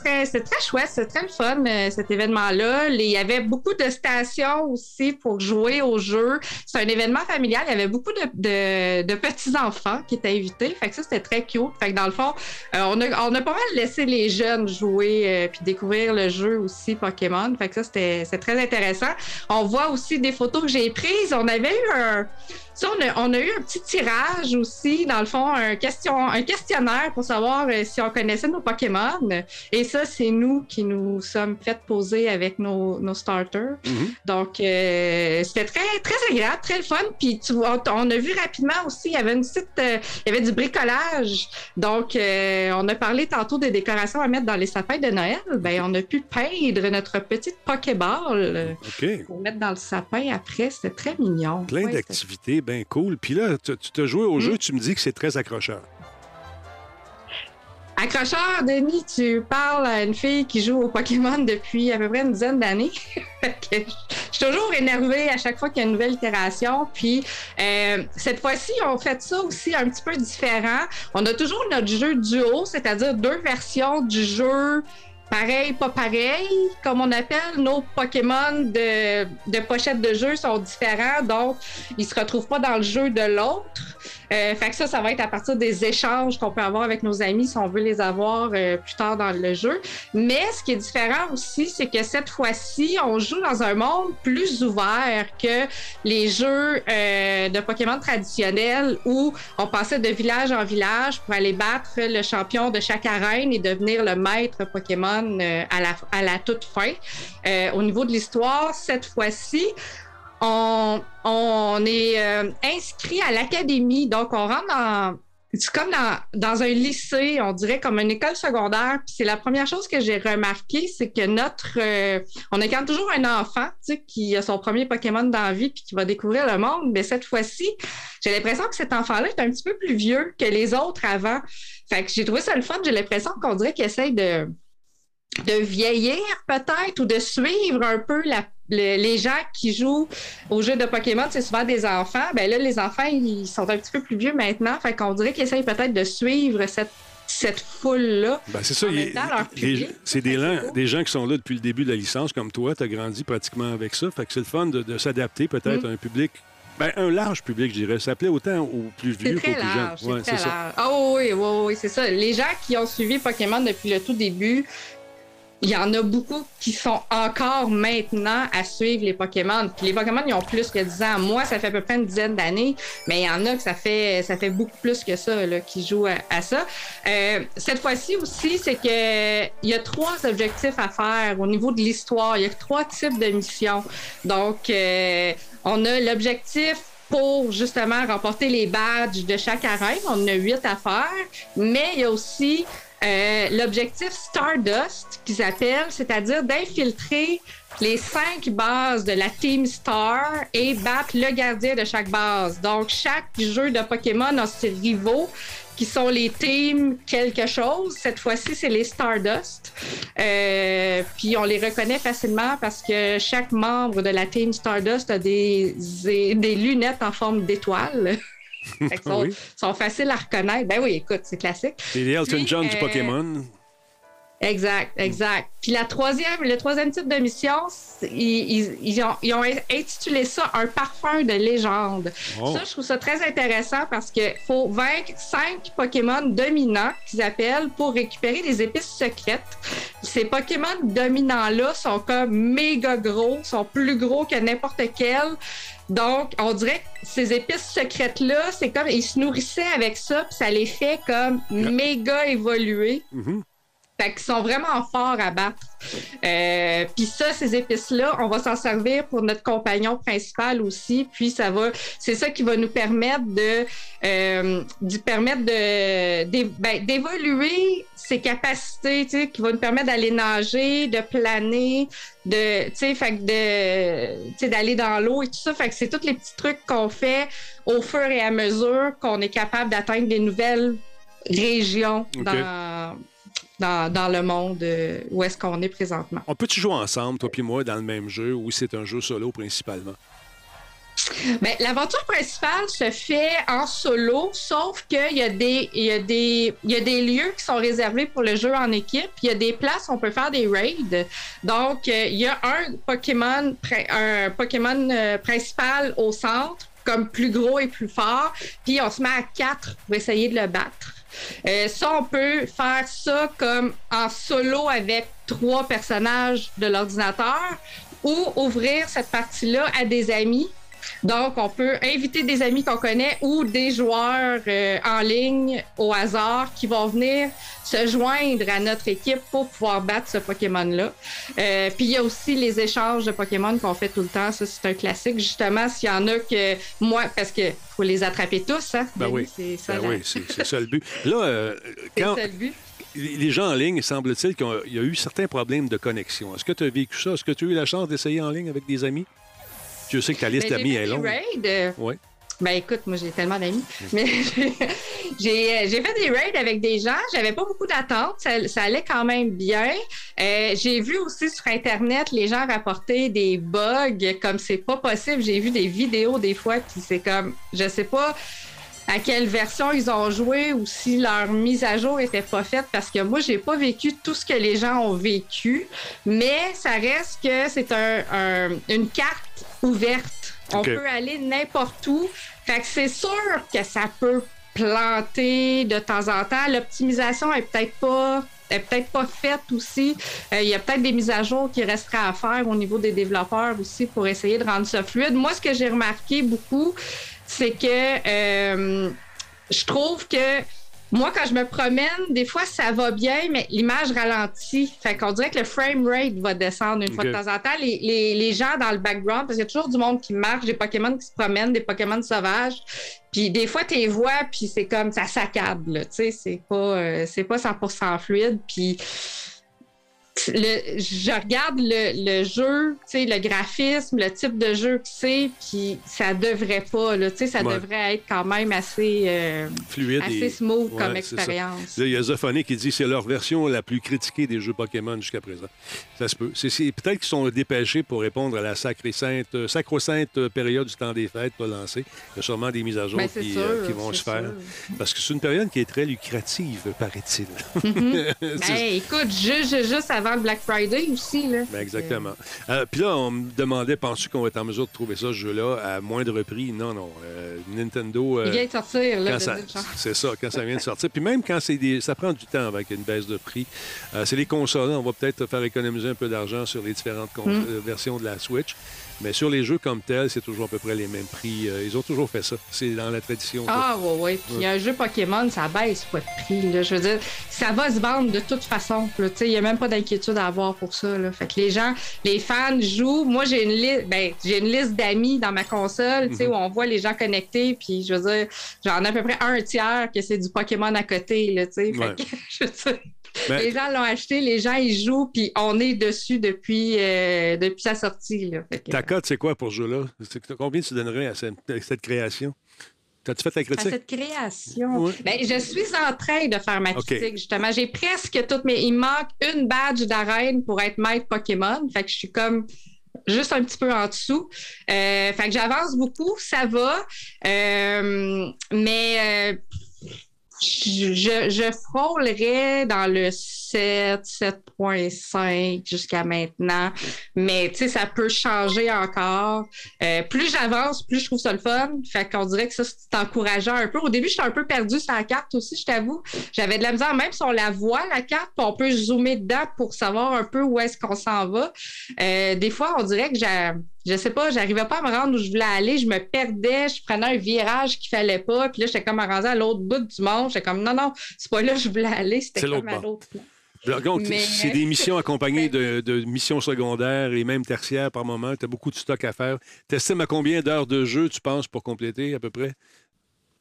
très, chouette, c'est très fun, euh, cet événement-là. Il y avait beaucoup de stations aussi pour jouer au jeu. C'est un événement familial. Il y avait beaucoup de, de- de petits-enfants qui étaient invités. Fait que ça, c'était très cute. Fait que dans le fond, euh, on, a, on a pas mal laissé les jeunes jouer euh, puis découvrir le jeu aussi Pokémon. Fait que ça, c'était très intéressant. On voit aussi des photos que j'ai prises. On avait eu un... Ça, on a, on a eu un petit tirage aussi, dans le fond, un, question, un questionnaire pour savoir euh, si on connaissait nos Pokémon. Et ça, c'est nous qui nous sommes fait poser avec nos, nos starters. Mhm. Donc, euh, c'était très, très agréable, très le fun. Puis, tu vois, on a vu rapidement aussi, il y avait une petite, euh, il y avait du bricolage. Donc, euh, on a parlé tantôt des décorations à mettre dans les sapins de Noël. Ben, on a pu peindre notre petite Pokéball euh, OK. pour mettre dans le sapin après. C'était très mignon. Plein Ouais, d'activités, bien cool. Puis là, tu tu t'as joué au Mm. jeu, tu me dis que c'est très accrocheur. Accrocheur, Denis, tu parles à une fille qui joue au Pokémon depuis à peu près une dizaine d'années. (laughs) Je suis toujours énervée à chaque fois qu'il y a une nouvelle itération. Puis euh, cette fois-ci, on fait ça aussi un petit peu différent. On a toujours notre jeu duo, c'est-à-dire deux versions du jeu. Pareil, pas pareil, comme on appelle, nos Pokémon de, de pochette de jeu sont différents, donc ils se retrouvent pas dans le jeu de l'autre. Euh, fait que ça, ça va être à partir des échanges qu'on peut avoir avec nos amis si on veut les avoir euh, plus tard dans le jeu. Mais ce qui est différent aussi, c'est que cette fois-ci, on joue dans un monde plus ouvert que les jeux euh, de Pokémon traditionnels où on passait de village en village pour aller battre le champion de chaque arène et devenir le maître Pokémon euh, à, la, à la toute fin. Euh, au niveau de l'histoire, cette fois-ci, on, on est euh, inscrit à l'académie. Donc, on rentre dans, c'est comme dans, dans, un lycée, on dirait comme une école secondaire. Puis c'est la première chose que j'ai remarqué, c'est que notre, euh, on a quand toujours un enfant, tu sais, qui a son premier Pokémon dans la vie puis qui va découvrir le monde. Mais cette fois-ci, j'ai l'impression que cet enfant-là est un petit peu plus vieux que les autres avant. Fait que j'ai trouvé ça le fun. J'ai l'impression qu'on dirait qu'il essaye de de vieillir peut-être ou de suivre un peu la, les gens qui jouent aux jeux de Pokémon, c'est souvent des enfants. Ben là, les enfants, ils sont un petit peu plus vieux maintenant. Fait qu'on dirait qu'ils essayent peut-être de suivre cette cette foule-là. Ben c'est ça. C'est des, des, gens qui sont là depuis le début de la licence, comme toi. Tu as grandi pratiquement avec ça. Fait que c'est le fun de, s'adapter peut-être mm. à un public ben, un large public, je dirais. Ça s'appelait autant aux plus vieux qu'aux plus jeunes. Ouais, c'est ça. Ah oui, oui, oui, c'est ça. Les gens qui ont suivi Pokémon depuis le tout début, il y en a beaucoup qui sont encore maintenant à suivre les Pokémon. Puis les Pokémon, ils ont plus que 10 ans. Moi, ça fait à peu près une dizaine d'années, mais il y en a que ça fait, ça fait beaucoup plus que ça, là, qui jouent à, ça. Euh, cette fois-ci aussi, c'est que il y a trois objectifs à faire au niveau de l'histoire. Il y a trois types de missions. Donc, euh, on a l'objectif pour justement remporter les badges de chaque arène. On en a huit à faire, mais il y a aussi euh, l'objectif Stardust, qu'ils s'appelle, c'est-à-dire d'infiltrer les cinq bases de la Team Star et battre le gardien de chaque base. Donc, chaque jeu de Pokémon a ses rivaux qui sont les teams quelque chose. Cette fois-ci, c'est les Stardust. Euh, puis on les reconnaît facilement parce que chaque membre de la team Stardust a des, des lunettes en forme d'étoile. (laughs) sont, sont, faciles à reconnaître. Ben oui, écoute, c'est classique. C'est les Elton John du euh, Pokémon. Exact, exact. Puis la troisième, le troisième type de mission, ils, ils, ont, ils, ont, intitulé ça un parfum de légende. Oh. Ça, je trouve ça très intéressant parce qu'il faut vaincre cinq Pokémon dominants qu'ils appellent pour récupérer des épices secrètes. Ces Pokémon dominants-là sont comme méga gros, sont plus gros que n'importe quel. Donc, on dirait que ces épices secrètes-là, c'est comme ils se nourrissaient avec ça, puis ça les fait comme méga évoluer. Mm-hmm. Fait qu'ils sont vraiment forts à battre. Euh, puis ça, ces épices-là, on va s'en servir pour notre compagnon principal aussi. Puis ça va, c'est ça qui va nous permettre de, euh, permettre de, ben, d'évoluer ses capacités, tu sais, qui va nous permettre d'aller nager, de planer, de, tu sais, fait de, tu sais, d'aller dans l'eau et tout ça. Fait que c'est tous les petits trucs qu'on fait au fur et à mesure qu'on est capable d'atteindre des nouvelles régions dans dans, le monde euh, où est-ce qu'on est présentement. On peut-tu jouer ensemble, toi et moi, dans le même jeu ou c'est un jeu solo principalement? Bien, l'aventure principale se fait en solo, sauf qu'il y, a des, y, a des, il y a des lieux qui sont réservés pour le jeu en équipe. Il y a des places où on peut faire des raids. Donc, euh, il y a un Pokémon, un Pokémon euh, principal au centre, comme plus gros et plus fort. Puis on se met à quatre pour essayer de le battre. Euh, ça, on peut faire ça comme en solo avec trois personnages de l'ordinateur ou ouvrir cette partie-là à des amis donc, on peut inviter des amis qu'on connaît ou des joueurs euh, en ligne au hasard qui vont venir se joindre à notre équipe pour pouvoir battre ce Pokémon-là. Euh, puis il y a aussi les échanges de Pokémon qu'on fait tout le temps. Ça, c'est un classique. Justement, s'il y en a que moi, parce que faut les attraper tous, hein? Ben oui, c'est ça, ben oui, c'est ça le but. Là, euh, quand... Ça le but les gens en ligne, semble-t-il qu'il y a eu certains problèmes de connexion. Est-ce que tu as vécu ça? Est-ce que tu as eu la chance d'essayer en ligne avec des amis? Je sais que ta liste d'amis est longue. Oui. Ben écoute, moi j'ai tellement d'amis. Mais (laughs) j'ai fait des raids avec des gens. J'avais pas beaucoup d'attentes. Ça, allait quand même bien. Euh, j'ai vu aussi sur Internet les gens rapporter des bugs comme c'est pas possible. J'ai vu des vidéos des fois qui c'est comme je sais pas à quelle version ils ont joué ou si leur mise à jour était pas faite parce que moi j'ai pas vécu tout ce que les gens ont vécu mais ça reste que c'est un, une carte ouverte. On peut aller n'importe où. Fait que c'est sûr que ça peut planter de temps en temps. L'optimisation est peut-être pas est peut-être pas faite aussi. Euh, il y a peut-être des mises à jour qui resteraient à faire au niveau des développeurs aussi pour essayer de rendre ça fluide. Moi, ce que j'ai remarqué beaucoup, c'est que euh, je trouve que moi, quand je me promène, des fois, ça va bien, mais l'image ralentit. Fait qu'on dirait que le frame rate va descendre une fois de temps en temps. Les, les, les, gens dans le background, parce qu'il y a toujours du monde qui marche, des Pokémon qui se promènent, des Pokémon sauvages. Puis des fois, tu les vois, puis c'est comme ça saccade, Tu sais, c'est pas, euh, c'est pas 100% fluide. Puis le, je regarde le, le jeu, le graphisme, le type de jeu que c'est, puis ça devrait pas. Là, ça devrait être quand même assez, euh, fluide, assez smooth comme expérience. Il y a Zophonic qui dit que c'est leur version la plus critiquée des jeux Pokémon jusqu'à présent. Ça se peut. peut-être qu'ils sont dépêchés pour répondre à la sacrée-sainte, euh, sacro-sainte période du temps des fêtes pas lancée. Il y a sûrement des mises à jour ben, qui, euh, qui, vont se faire. Parce que c'est une période qui est très lucrative, paraît-il. (laughs) (laughs) Ben, écoute, juste, juste avant avant le Black Friday aussi. Là. Ben exactement. Euh, Puis là, on me demandait, penses-tu qu'on va être en mesure de trouver ça, ce jeu-là, à moindre prix? Non, non. Euh, Nintendo... Euh, Il vient de sortir, là. C'est ça, quand ça vient de sortir. Puis même quand c'est des... ça prend du temps avec une baisse de prix. C'est les consoles. On va peut-être faire économiser un peu d'argent sur les différentes mm. versions de la Switch. Mais sur les jeux comme tels, c'est toujours à peu près les mêmes prix. Euh, ils ont toujours fait ça. C'est dans la tradition. Ah, oui, oui. Puis un jeu Pokémon, ça baisse pas de prix. Là. Je veux dire, ça va se vendre de toute façon. Il n'y a même pas d'inquiétude à avoir pour ça. Là. Fait que les gens, les fans jouent. Moi, j'ai une liste ben, j'ai une liste d'amis dans ma console mm où on voit les gens connectés. Puis, je veux dire, j'en ai à peu près un tiers que c'est du Pokémon à côté. Là, fait que, (laughs) je veux dire, ben, les gens l'ont acheté, les gens ils jouent, puis on est dessus depuis, euh, depuis sa sortie. Là. Ta cote, c'est quoi pour ce jeu-là? Combien tu donnerais à cette, création? T'as-tu fait la critique? À cette création? Ben, je suis en train de faire ma critique, justement. J'ai presque toutes mes. Il manque une badge d'arène pour être maître Pokémon. Fait que je suis comme juste un petit peu en dessous. Euh, fait que j'avance beaucoup, ça va. Euh, mais je, je dans le 7, 7.5 jusqu'à maintenant. Mais tu sais, ça peut changer encore. Euh, plus j'avance, plus je trouve ça le fun. Fait qu'on dirait que ça, c'est encourageant un peu. Au début, j'étais un peu perdu sur la carte aussi, je t'avoue. J'avais de la misère, même si on la voit, la carte, on peut zoomer dedans pour savoir un peu où est-ce qu'on s'en va. Euh, des fois, on dirait que j'ai je sais pas, j'arrivais pas à me rendre où je voulais aller, je me perdais, je prenais un virage qu'il fallait pas, puis là, j'étais comme rendu à l'autre bout du monde, j'étais comme non, non, c'est pas là que je voulais aller, c'était comme à l'autre c'est des missions accompagnées (laughs) de, missions secondaires et même tertiaires par moment. Tu as beaucoup de stock à faire. Tu estimes à combien d'heures de jeu tu penses pour compléter à peu près,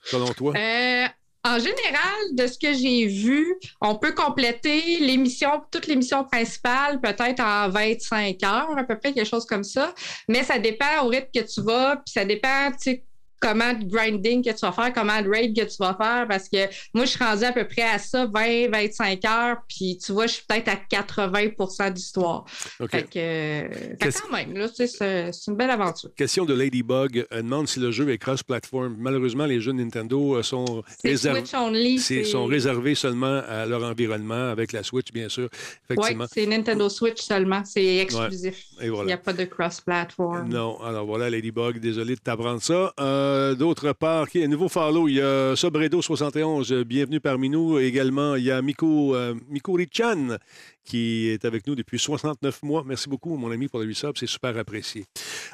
selon toi? Euh, en général, de ce que j'ai vu, on peut compléter les missions, toutes les missions principales, peut-être en 25 heures, à peu près, quelque chose comme ça. Mais ça dépend au rythme que tu vas, puis ça dépend, tu sais, comment de grinding que tu vas faire, comment de raid que tu vas faire, parce que moi, je suis rendue à peu près à ça, 20, 25 heures, puis tu vois, je suis peut-être à 80% d'histoire. Fait que, quand même, là, c'est une belle aventure. Question de Ladybug, elle demande si le jeu est cross-platform. Malheureusement, les jeux Nintendo euh, sont, réservés, sont réservés seulement à leur environnement, avec la Switch, bien sûr. Oui, c'est Nintendo Switch seulement, c'est exclusif. Il n'y a pas de cross-platform. Non, alors voilà, Ladybug, désolé de t'apprendre ça. Euh, euh, d'autre part, un nouveau follow, il y a Sobredo71, bienvenue parmi nous. Également, il y a Miko, euh, Miko Richan qui est avec nous depuis 69 mois. Merci beaucoup, mon ami, pour le sub, c'est super apprécié.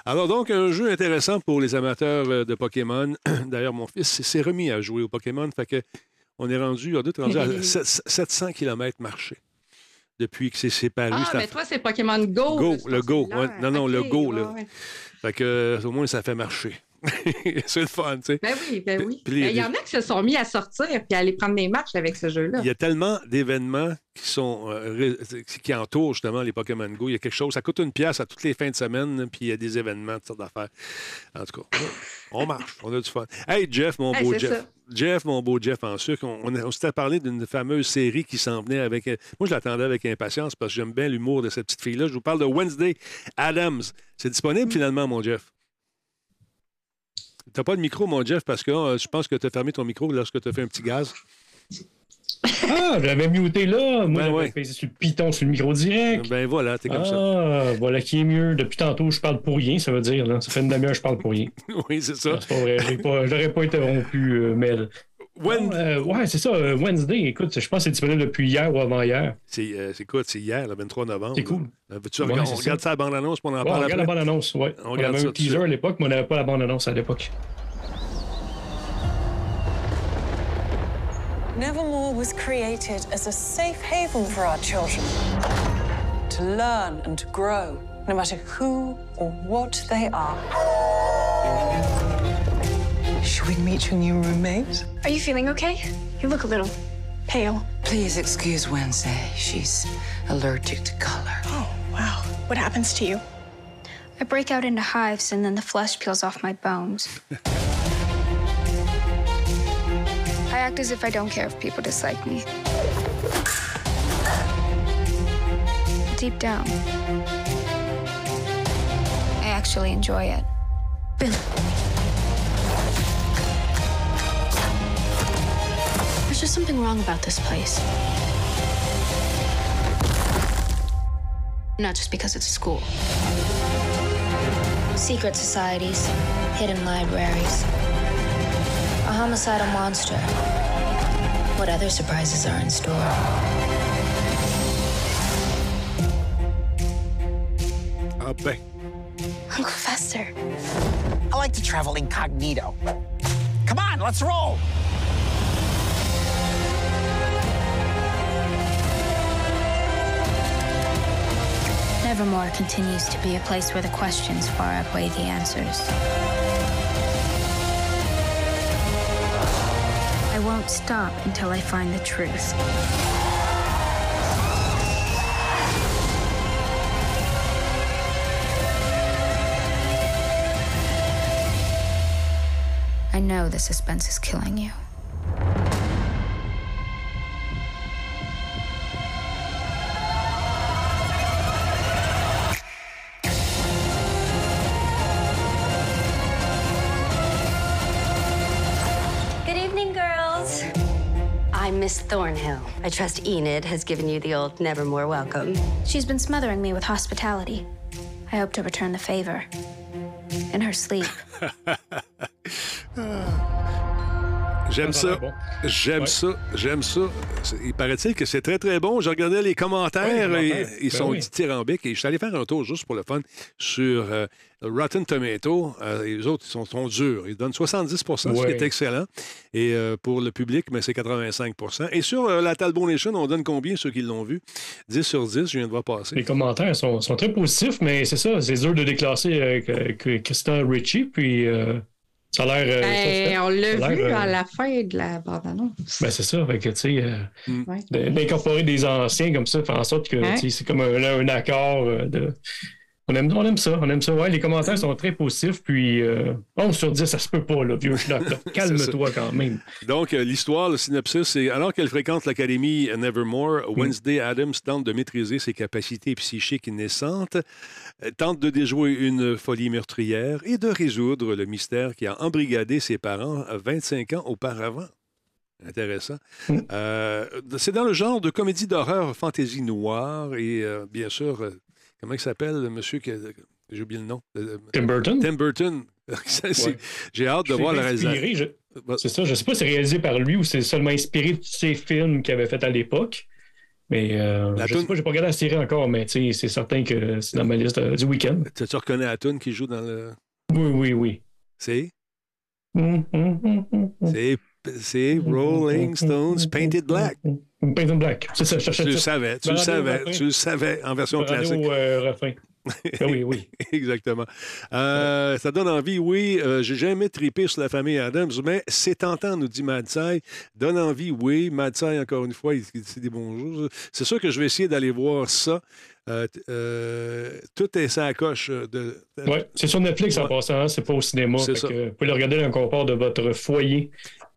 Alors donc, un jeu intéressant pour les amateurs euh, de Pokémon. (coughs) D'ailleurs, mon fils s'est remis à jouer au Pokémon, fait que on est rendu, on est rendu à (laughs) 700 km marché depuis que c'est séparé. Ah, mais toi, c'est Pokémon Go. Go, le Go. non, non, le Go. Là. Fait que, au moins, ça fait marcher. (laughs) c'est le fun, tu sais. Ben oui, ben oui. Ben, il y en a qui se sont mis à sortir puis à aller prendre des marches avec ce jeu-là. Il y a tellement d'événements qui sont euh, qui entourent justement les Pokémon Go. Il y a quelque chose, ça coûte une pièce à toutes les fins de semaine, puis il y a des événements, toutes sortes d'affaires. En tout cas, on marche, on a du fun. Hey, Jeff, mon beau Jeff. Jeff, mon beau Jeff, en sucre, on, on, s'était parlé d'une fameuse série qui s'en venait avec. Moi, je l'attendais avec impatience parce que j'aime bien l'humour de cette petite fille-là. Je vous parle de Wednesday Adams. C'est disponible finalement, mon Jeff. T'as pas de micro, mon Jeff, parce que euh, je pense que tu as fermé ton micro lorsque tu as fait un petit gaz. Ah, j'avais muté là. Moi, ben j'avais sur le piton sur le micro direct. Ben voilà, t'es comme ça. Ah, voilà qui est mieux. Depuis tantôt, je parle pour rien, ça veut dire. Là. Ça fait une demi-heure je parle pour rien. (laughs) oui, c'est ça. C'est pas vrai. Je n'aurais pas interrompu, euh, Mel. Euh, ouais, c'est ça. Wednesday, écoute, je pense que c'est disponible depuis hier ou avant-hier. C'est euh, quoi? C'est hier, le 23 novembre. C'est cool. tu on regarde ça à la bande-annonce, on en parle On regarde la bande-annonce, oui. On, on avait un teaser à l'époque, mais on n'avait pas la bande-annonce à l'époque. Nevermore was created as a safe haven for our children to learn and to grow, no matter who or what they are. Should we meet your new roommate? Are you feeling okay? You look a little pale. Please excuse Wednesday. She's allergic to color. Oh, wow. What happens to you? I break out into hives and then the flesh peels off my bones. (laughs) I act as if I don't care if people dislike me. Deep down, I actually enjoy it. Bill. There's just something wrong about this place. Not just because it's a school. Secret societies, hidden libraries, a homicidal monster. What other surprises are in store? Ben. Uncle Fester. I like to travel incognito. Come on, let's roll. Nevermore continues to be a place where the questions far outweigh the answers. I won't stop until I find the truth. I know the suspense is killing you. Thornhill. I trust Enid has given you the old Nevermore welcome. She's been smothering me with hospitality. I hope to return the favor. In her sleep. (laughs) J'aime Ça bon. J'aime Ouais. ça. J'aime ça. Il paraît-il que c'est très, très bon. Je regardais les commentaires. Ouais, les et- commentaires. ils Ben sont oui. dithyrambiques. Et je suis allé faire un tour juste pour le fun sur euh, Rotten Tomato. Euh, les autres, ils sont, sont durs. Ils donnent 70% ce qui Ouais. est excellent. Et euh, pour le public, mais c'est 85% Et sur la Talbot Nation, on donne combien ceux qui l'ont vu? 10 sur 10, je viens de voir passer. Les commentaires sont, sont très positifs, mais c'est ça, c'est dur de déclasser Krista Ritchie, puis ça a l'air. euh, Ben, on l'a vu l'air, euh, à la fin de la bande-annonce. Ben, c'est ça, fait que, tu sais, euh, de- d'incorporer des anciens comme ça, faire en sorte que, c'est comme un, un accord euh, de. On aime, on aime ça, on aime ça. Ouais, les commentaires sont très positifs, puis euh, 11 sur 10, ça se peut pas, là, vieux schnock. (laughs) Calme-toi quand même. Donc, euh, l'histoire, le synopsis, c'est alors qu'elle fréquente l'Académie Nevermore, Wednesday Adams tente de maîtriser ses capacités psychiques naissantes, tente de déjouer une folie meurtrière et de résoudre le mystère qui a embrigadé ses parents euh, 25 ans auparavant. Intéressant. Mm. Euh, c'est dans le genre de comédie d'horreur, fantaisie noire et euh, bien sûr, euh, comment il s'appelle, le monsieur qui. J'ai oublié le nom. Euh, Tim Burton? Tim Burton. (laughs) Ouais. J'ai hâte de voir la inspiré, réalisation. je- C'est ça, je sais pas si c'est réalisé par lui ou c'est seulement inspiré de ses films qu'il avait fait à l'époque. Mais euh, La je toune- sais pas, j'ai pas regardé la série encore, mais c'est certain que c'est dans ma liste euh, du week-end. Tu, reconnais la qui joue dans le. Oui, oui, oui. C'est? Hum, hum, hum. C'est. Rolling Stones Painted Black. Painted Black. C'est ça, je cherchais Tu le savais, tu le savais, tu le savais en version classique. euh, oui, oui. (laughs) Exactement. Euh, Ça donne envie, oui. Euh, J'ai jamais tripé sur la famille Adams, mais c'est tentant, nous dit Madsai. Donne envie, oui. Madsai, encore une fois, il, il dit des bonjours. C'est sûr que je vais essayer d'aller voir ça. Euh, tout est sa coche de. Ouais, c'est sur Netflix en passant, hein, c'est pas au cinéma. Vous pouvez le regarder dans le confort de votre foyer.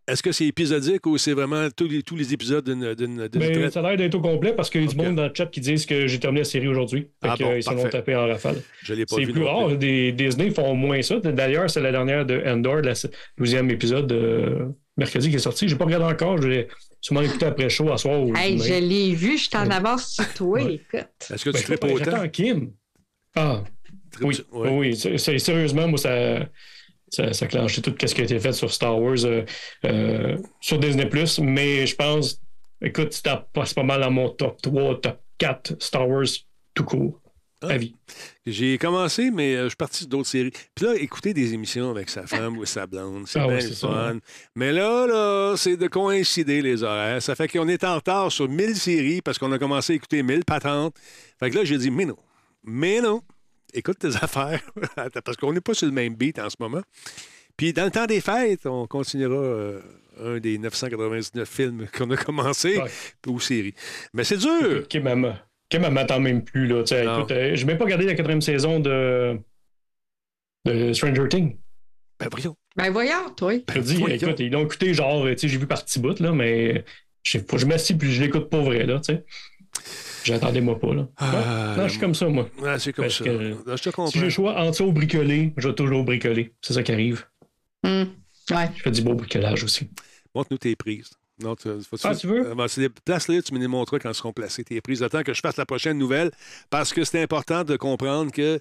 Est-ce que c'est épisodique ou c'est vraiment tous les, tous les épisodes d'une Mais traite? ça a l'air d'être au complet parce qu'il y a du monde dans le chat qui disent que j'ai terminé la série aujourd'hui. Ah bon, euh, ils se l'ont tapé en rafale. Je l'ai pas C'est vu. plus rare. Des, Disney font moins ça. D'ailleurs, c'est la dernière de Endor, la 12e épisode de mercredi qui est sorti. J'ai pas regardé encore. Je vais sûrement l'écouter après le show à soir. Hey, je l'ai vu, je suis en Ouais. avance sur toi, Ouais. écoute. Est-ce que Ben, tu tripes ben, autant? J'attends Kim. Ah, oui. Ouais. Oui, c'est- c'est- sérieusement, moi, ça, ça, ça clenchait tout ce qui a été fait sur Star Wars, euh, euh, sur Disney+, mais je pense, écoute, c'est pas, mal dans mon top 3, top 4 Star Wars tout court. à vie. J'ai commencé, mais euh, je suis parti sur d'autres séries. Puis là, écouter des émissions avec sa femme ou sa blonde, c'est Ah bien ouais, le c'est ça, fun. Mais là, là, c'est de coïncider les horaires. Ça fait qu'on est en retard sur 1000 séries parce qu'on a commencé à écouter 1000 patentes. Fait que là, j'ai dit, mais non, mais non, écoute tes (laughs) affaires. parce qu'on n'est pas sur le même beat en ce moment. Puis dans le temps des fêtes, on continuera euh, un des 999 films qu'on a commencé, Ouais. ou séries. Mais c'est dur. Kim, elle me- Kim, elle m'attend même plus. Là, tu sais, Non. écoute, euh, je n'ai même pas regardé la quatrième saison de, de Stranger Things. Ben voyons. Ben voyons, toi. Je te dis, voyons. écoute, ils l'ont écouté genre, tu sais, j'ai vu par petits bouts, là, mais je sais pas, je m'assis puis je l'écoute pas vrai, là, tu sais. J'attendais moi pas, là. Ah, non, je suis comme ça, moi. Ouais, c'est comme Parce ça. que Là, je te comprends. Si j'ai le choix entre ça ou bricoler, je vais toujours bricoler. C'est ça qui arrive. Hum. Ouais. Je fais du beau bricolage aussi. Montre-nous tes prises. Non, tu, faut- Ah, tu veux? Euh, places-là, tu me les montreras quand elles seront placées, tes prises. Attends que je fasse la prochaine nouvelle, parce que c'est important de comprendre que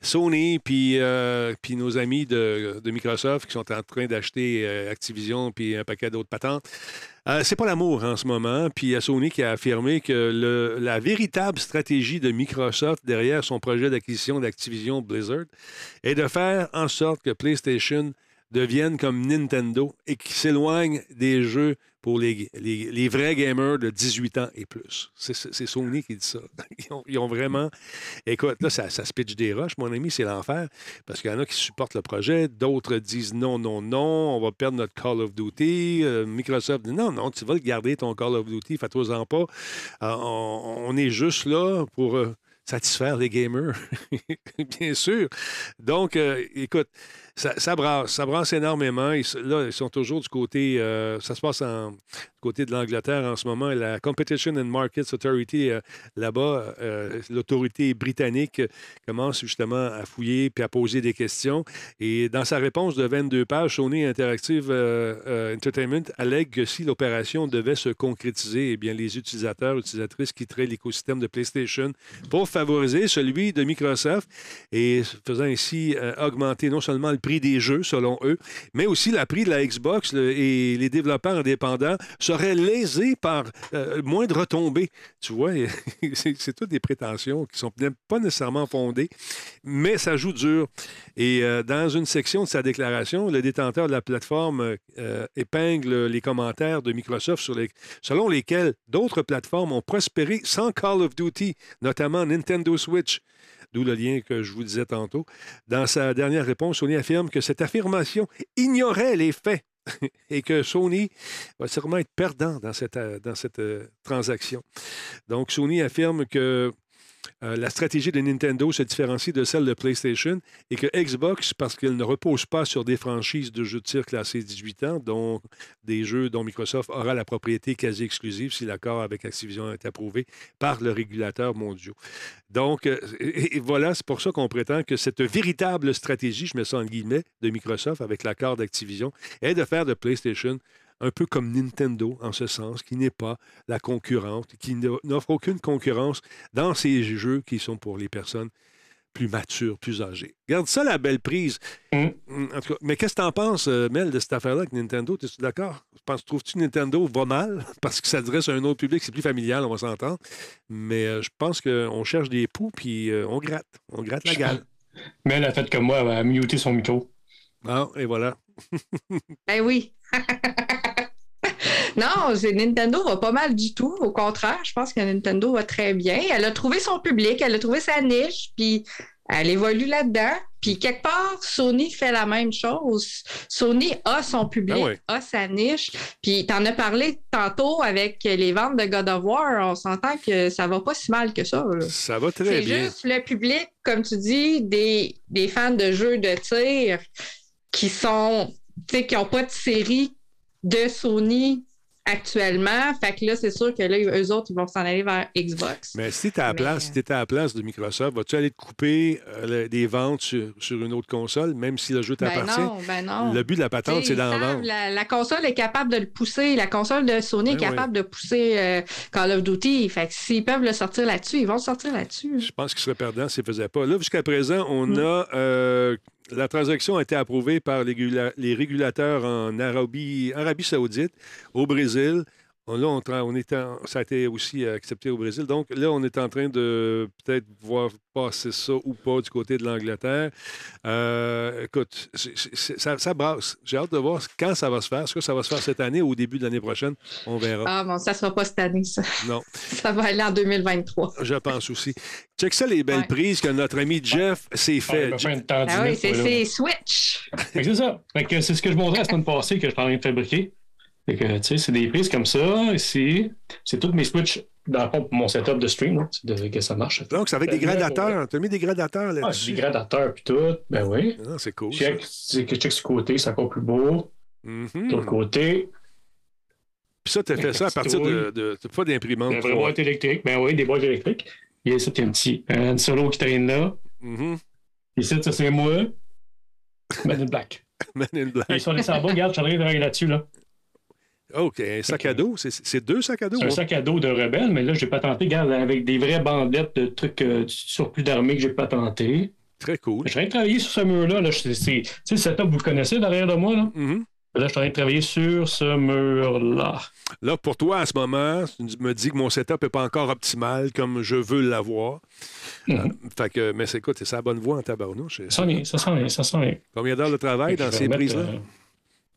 Sony puis euh, nos amis de, de Microsoft qui sont en train d'acheter euh, Activision puis un paquet d'autres patentes, euh, c'est pas l'amour en ce moment. Puis il y a Sony qui a affirmé que le- la véritable stratégie de Microsoft derrière son projet d'acquisition d'Activision Blizzard est de faire en sorte que PlayStation devienne comme Nintendo et qui s'éloigne des jeux pour les, vrais gamers de 18 ans et plus. C'est- Sony qui dit ça. (laughs) Ils ont, vraiment... Écoute, là, ça, se pitch des roches, mon ami, c'est l'enfer. Parce qu'il y en a qui supportent le projet, d'autres disent non, non, non, on va perdre notre Call of Duty. Euh, Microsoft dit non, non, tu vas garder, ton Call of Duty, fais-toi-en pas. Euh, on, on est juste là pour... euh, satisfaire les gamers, (laughs) bien sûr. Donc, écoute, ça, brasse, ça brasse énormément. Ils, là, ils sont toujours du côté, euh, ça se passe du côté de l'Angleterre en ce moment. La Competition and Markets Authority, euh, là-bas, euh, l'autorité britannique commence justement à fouiller puis à poser des questions. Et dans sa réponse de 22 pages, Sony Interactive Entertainment allègue que si l'opération devait se concrétiser, eh bien, les utilisateurs, utilisatrices quitteraient l'écosystème de PlayStation pour favoriser celui de Microsoft et faisant ainsi augmenter non seulement le prix des jeux, selon eux, mais aussi le prix de la Xbox et les développeurs indépendants seraient lésés par euh, moins de retombées. Tu vois, (laughs) c'est toutes des prétentions qui sont pas nécessairement fondées, mais ça joue dur. Et euh, dans une section de sa déclaration, le détenteur de la plateforme euh, épingle les commentaires de Microsoft sur les, selon lesquels d'autres plateformes ont prospéré sans Call of Duty, notamment Nintendo Switch. D'où le lien que je vous disais tantôt. Dans sa dernière réponse, Sony affirme que cette affirmation ignorait les faits (laughs) et que Sony va sûrement être perdant dans cette, euh, euh, transaction. Donc, Sony affirme que euh, la stratégie de Nintendo se différencie de celle de PlayStation et que Xbox, parce qu'elle ne repose pas sur des franchises de jeux de tir classés 18 ans, dont des jeux dont Microsoft aura la propriété quasi exclusive si l'accord avec Activision est approuvé par le régulateur mondial. Donc, euh, voilà, c'est pour ça qu'on prétend que cette véritable stratégie, je mets ça en guillemets, de Microsoft avec l'accord d'Activision, est de faire de PlayStation un peu comme Nintendo en ce sens, qui n'est pas la concurrente, qui n'offre aucune concurrence dans ces jeux qui sont pour les personnes plus matures, plus âgées. Garde ça, la belle prise. Mm. En tout cas, mais qu'est-ce que t'en penses, euh, Mel, de cette affaire-là avec Nintendo? Es-tu d'accord? Trouves-tu que Nintendo va mal? (laughs) Parce que ça s'adresse à un autre public, c'est plus familial, on va s'entendre. Mais euh, je pense qu'on cherche des poux, puis euh, on gratte. On gratte la gale. (laughs) Elle a fait comme moi, elle a muté son micro. Ah, et voilà. (laughs) Ben oui. (laughs) non, c'est- Nintendo va pas mal du tout. Au contraire, je pense que Nintendo va très bien. Elle a trouvé son public, elle a trouvé sa niche, puis elle évolue là-dedans. Puis quelque part, Sony fait la même chose. Sony a son public, Ah a sa niche. Puis tu en as parlé tantôt avec les ventes de God of War. On s'entend que ça va pas si mal que ça. là. Ça va très C'est bien. juste le public, comme tu dis, des, des fans de jeux de tir qui sont, tu sais, qui n'ont pas de série de Sony actuellement. Fait que là, c'est sûr que là, eux autres, ils vont s'en aller vers Xbox. Mais si tu à la place, euh, si t'étais à la place de Microsoft, vas-tu aller te couper euh, des ventes sur, sur une autre console, même si le jeu Ben t'appartient? non, ben non. Le but de la patente, c'est d'en vendre. La, la console est capable de le pousser. La console de Sony est Ben capable de pousser euh, Call of Duty. Fait que s'ils peuvent le sortir là-dessus, ils vont le sortir là-dessus. Je pense qu'il serait perdant s'il ne faisait pas. Là, jusqu'à présent, on Mm. a. euh, la transaction a été approuvée par les, régula- les régulateurs en Arabie, Arabie Saoudite, au Brésil, Là, on, est en- ça a été aussi accepté au Brésil. Donc là, on est en train de peut-être voir passer ça ou pas du côté de l'Angleterre. Euh, écoute, ça, ça brasse. J'ai hâte de voir quand ça va se faire. Est-ce que ça va se faire cette année ou au début de l'année prochaine? On verra. Ah bon, ça sera pas cette année, ça. Non, (laughs) Ça va aller en 2023. je pense aussi. Check ça, les belles Ouais. prises que notre ami Jeff s'est Ouais, fait. Ah oui, c'est Switch. C'est ça. Fait que c'est ce que je montrais la semaine passée que je suis en train de fabriquer. Fait que, tu sais, c'est des prises comme ça. Ici, c'est toutes mes switches dans mon setup de stream. C'est de- que ça marche. Donc, c'est avec des gradateurs. Tu as mis des gradateurs là-dessus. des gradateurs puis tout. Ben oui. Ah, c'est cool. ça. Check, check ce côté, c'est encore plus beau. Mhm. De l'autre côté, Puis ça, tu as fait ça à partir de, de, de- pas d'imprimante. une vraie boîte électrique. Ben oui, des boîtes électriques. Et ici, il y a un petit un solo qui traîne là. Mhm. Ici, ça, c'est moi. (laughs) Men in Black. Men in Black. Ils sont laissés en bas, regarde, je suis en train de là-dessus. Là. OK, un sac à dos. C'est deux sacs à dos. C'est un hein? sac à dos de rebelle, mais là, j'ai pas tenté, regarde, avec des vraies bandelettes de trucs euh, surplus d'armée que j'ai pas tenté. Très cool. Je suis en train de travailler sur ce mur-là. Là. Tu sais, le setup, vous le connaissez derrière de moi. Là, Mhm. là je suis en train de travailler sur ce mur-là. Là, pour toi, en ce moment, tu me dis que mon setup n'est pas encore optimal comme je veux l'avoir. Euh, fait que, mais c'est écoute, c'est la bonne voie en tabarnouche. Ça sent bien, ça sent bien, ça sent bien. Combien d'heures de travail dans ces prises-là? euh,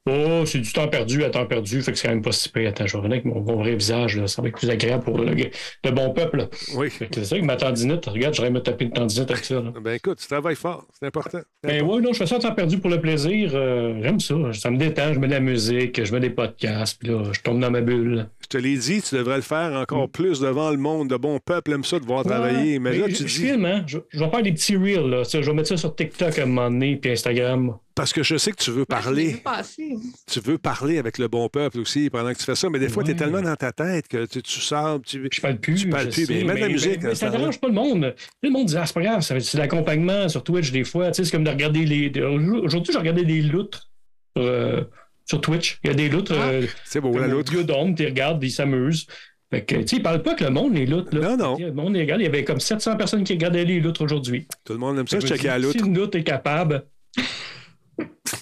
Oh, c'est du temps perdu à temps perdu, fait que c'est quand même pas si pire. Attends, je vais revenir avec mon, mon vrai visage, là. ça va être plus agréable pour le, le bon peuple. là. Oui. C'est ça que ma tendinite, regarde, j'aurais me taper une tendinite avec ça. Là. Ben écoute, tu travailles fort, c'est important. Ben oui, non, je fais ça à temps perdu pour le plaisir. euh, J'aime ça. Ça me détend, je mets de la musique, je mets des podcasts, puis là, je tombe dans ma bulle. Je te l'ai dit, tu devrais le faire encore plus devant le monde. De bon peuple aime ça de voir travailler. Mais là, je, tu je dis. filme, hein? Je, je vais faire des petits reels, là. Je vais mettre ça sur TikTok à un moment donné, puis Instagram. Parce que je sais que tu veux Je l'ai parler. Tu veux parler avec le bon peuple aussi pendant que tu fais ça. Mais des fois, tu es tellement dans ta tête que tu, tu sors. Tu... Je parle plus. Tu parles je plus, mais sais, mets de la musique Mais, à ça dérange pas le monde. Le monde dit, ah, c'est pas grave, c'est l'accompagnement sur Twitch des fois. Tu sais, c'est comme de regarder les. Aujourd'hui, j'ai regardé des loutres euh, sur Twitch. Il y a des loutres. Ah. euh, C'est beau, la loutre. biodôme, tu regardes, ils s'amusent. Fait que, tu sais, ils parlent pas que le monde, les loutres. Là. Non, non. Le monde les regarde. Il y avait comme 700 personnes qui regardaient les loutres aujourd'hui. Tout le monde aime ça, checker la si- loutre. Si une loutre est capable.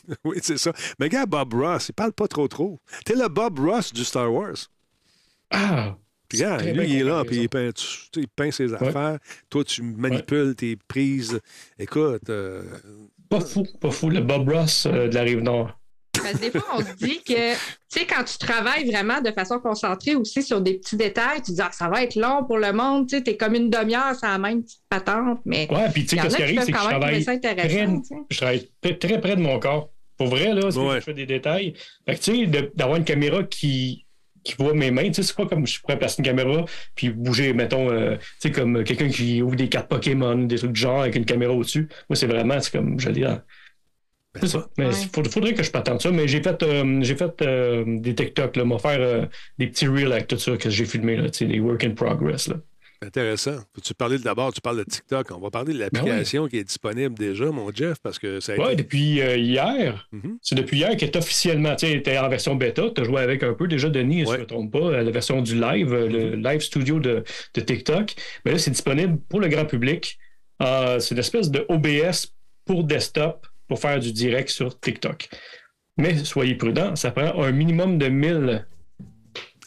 (laughs) Oui, c'est ça. Mais regarde Bob Ross, il parle pas trop trop. T'es le Bob Ross du Star Wars. Ah! Puis très lui, il est là, puis il peint, tu il peint ses affaires. Toi, tu manipules tes prises. Écoute, euh, Pas fou, pas fou, le Bob Ross euh, de la Rive-Nord. Parce que des fois, on se dit que, tu sais, quand tu travailles vraiment de façon concentrée aussi sur des petits détails, tu dis, ah, ça va être long pour le monde, tu sais, t'es comme une demi-heure sans la même petite patente, mais. Ouais, puis tu sais, ce a qui arrive, c'est que je travaille je travaille très, près de mon corps. Pour vrai, là, c'est Ouais. je fais des détails. Fait que, tu sais, d'avoir une caméra qui, qui voit mes mains, tu sais, c'est pas comme je pourrais placer une caméra puis bouger, mettons, euh, tu sais, comme quelqu'un qui ouvre des cartes Pokémon, des trucs du genre avec une caméra au-dessus. Moi, c'est vraiment, c'est comme, je dis, c'est ça. Mais Ouais. il faudrait, faudrait que je patente ça. Mais j'ai fait, euh, j'ai fait euh, des TikTok, là, m'a faire euh, des petits reels avec tout ça que j'ai filmé, là, tu des work in progress, là. intéressant. Peux-tu parler d'abord, tu parles de TikTok. On va parler de l'application qui est disponible déjà, mon Jeff, parce que ça a Ouais, été. depuis euh, hier. Mhm. C'est depuis hier qu'elle est officiellement, tu était en version bêta. Tu as joué avec un peu déjà, Denis, si je ne me trompe pas, la version du live, le live studio de, de TikTok. Mais là, c'est disponible pour le grand public. Euh, c'est une espèce de OBS pour desktop pour faire du direct sur TikTok. Mais soyez prudents, ça prend un minimum de 1000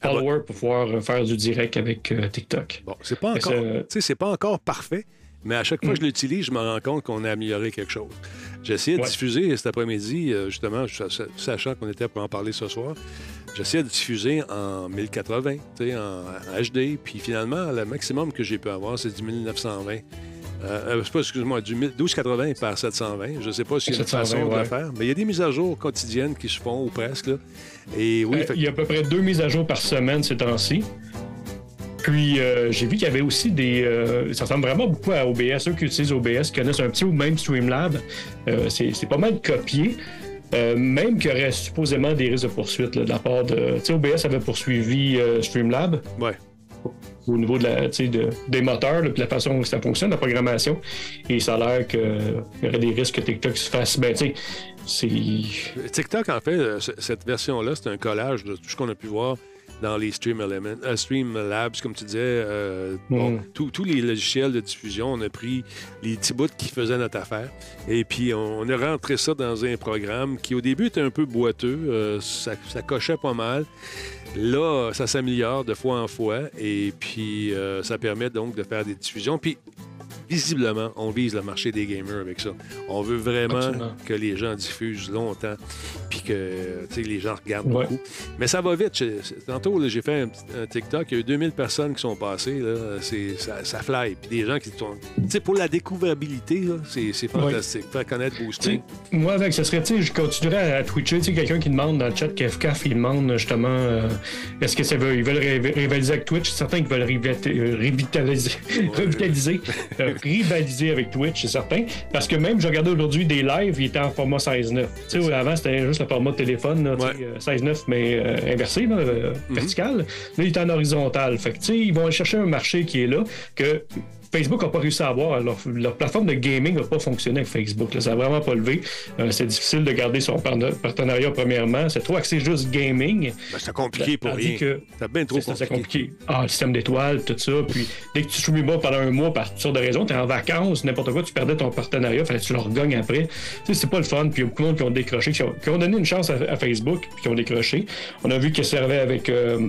Ah followers pour pouvoir faire du direct avec euh, TikTok. Bon, c'est pas encore, c'est pas encore parfait, mais à chaque fois que je l'utilise, je me rends compte qu'on a amélioré quelque chose. J'ai essayé de Ouais. diffuser cet après-midi, euh, justement, sa- sa- sachant qu'on était pour en parler ce soir. J'essayais de diffuser en 1080, tu sais, en HD, puis finalement, le maximum que j'ai pu avoir, c'est du 1920. Euh, euh, excuse-moi, du 1000 1280 par 720. Je ne sais pas s'il y a une 720, façon de le faire, mais il y a des mises à jour quotidiennes qui se font, ou presque. là. Et oui, Euh, fait- Il y a à peu près deux mises à jour par semaine ces temps-ci. Puis euh, j'ai vu qu'il y avait aussi des. euh, ça ressemble vraiment beaucoup à OBS. Ceux qui utilisent OBS connaissent un petit ou même Streamlab. euh, c'est pas mal copié. Même qu'il y aurait supposément des risques de poursuite là, de la part de. Tu sais, OBS avait poursuivi Streamlab ouais. Au niveau de la, de- des moteurs, là, puis la façon dont ça fonctionne, la programmation. Et ça a l'air qu'il y aurait des risques que TikTok se fasse. Ben, tu sais. TikTok, en fait, euh, cette version-là, c'est un collage de tout ce qu'on a pu voir dans les Stream, Element, euh, Stream Labs, comme tu disais. euh, bon, Mhm. tous- tous les logiciels de diffusion, on a pris les petits bouts qui faisaient notre affaire. Et puis, on, on a rentré ça dans un programme qui, au début, était un peu boiteux. euh, ça, ça cochait pas mal. Là, ça s'améliore de fois en fois. Et puis, euh, ça permet donc de faire des diffusions. Puis, visiblement, on vise le marché des gamers avec ça. On veut vraiment Absolument. que les gens diffusent longtemps, puis que les gens regardent Ouais. beaucoup. Mais ça va vite. Tantôt, j'ai fait un, TikTok, il y a eu 2000 personnes qui sont passées. Là. Ça, ça fly. Puis des gens qui sont... Pour la découvrabilité, c'est, fantastique. Faire connaître streams. moi, avec, ce serait, je continuerais à twitcher. Quelqu'un qui demande dans le chat, KFKF, il demande justement, euh, est-ce que ça veut, ils veulent ré- rivaliser avec Twitch? Certains qui veulent euh, revitaliser, revitaliser, (laughs) euh, rivaliser avec Twitch, c'est certain. Parce que même, je regardais aujourd'hui des lives, ils étaient en format 16-9. Tu sais, avant, c'était juste le format de téléphone, là, tu sais, euh, 16-9, mais euh, inversé, là, euh, vertical. Là, il est en horizontal. Fait que, tu sais, ils vont aller chercher un marché qui est là, que Facebook n'a pas réussi à avoir. Leur, leur plateforme de gaming n'a pas fonctionné avec Facebook. là. Ça n'a vraiment pas levé. Euh, c'est difficile de garder son partenariat premièrement. C'est trop axé juste gaming. Ben, c'est compliqué pour rien. que C'est bien trop ça, compliqué. compliqué. Ah, le système d'étoiles, tout ça. Puis dès que tu streames pas pendant un mois par toutes sortes de raisons, tu es en vacances, n'importe quoi, tu perdais ton partenariat, fallait que tu le regagnes après. Tu sais, c'est pas le fun. Puis il y a beaucoup de monde qui ont décroché, qui ont, qui ont donné une chance à, à Facebook, puis qui ont décroché. On a vu qu'ils servaient avec euh, euh,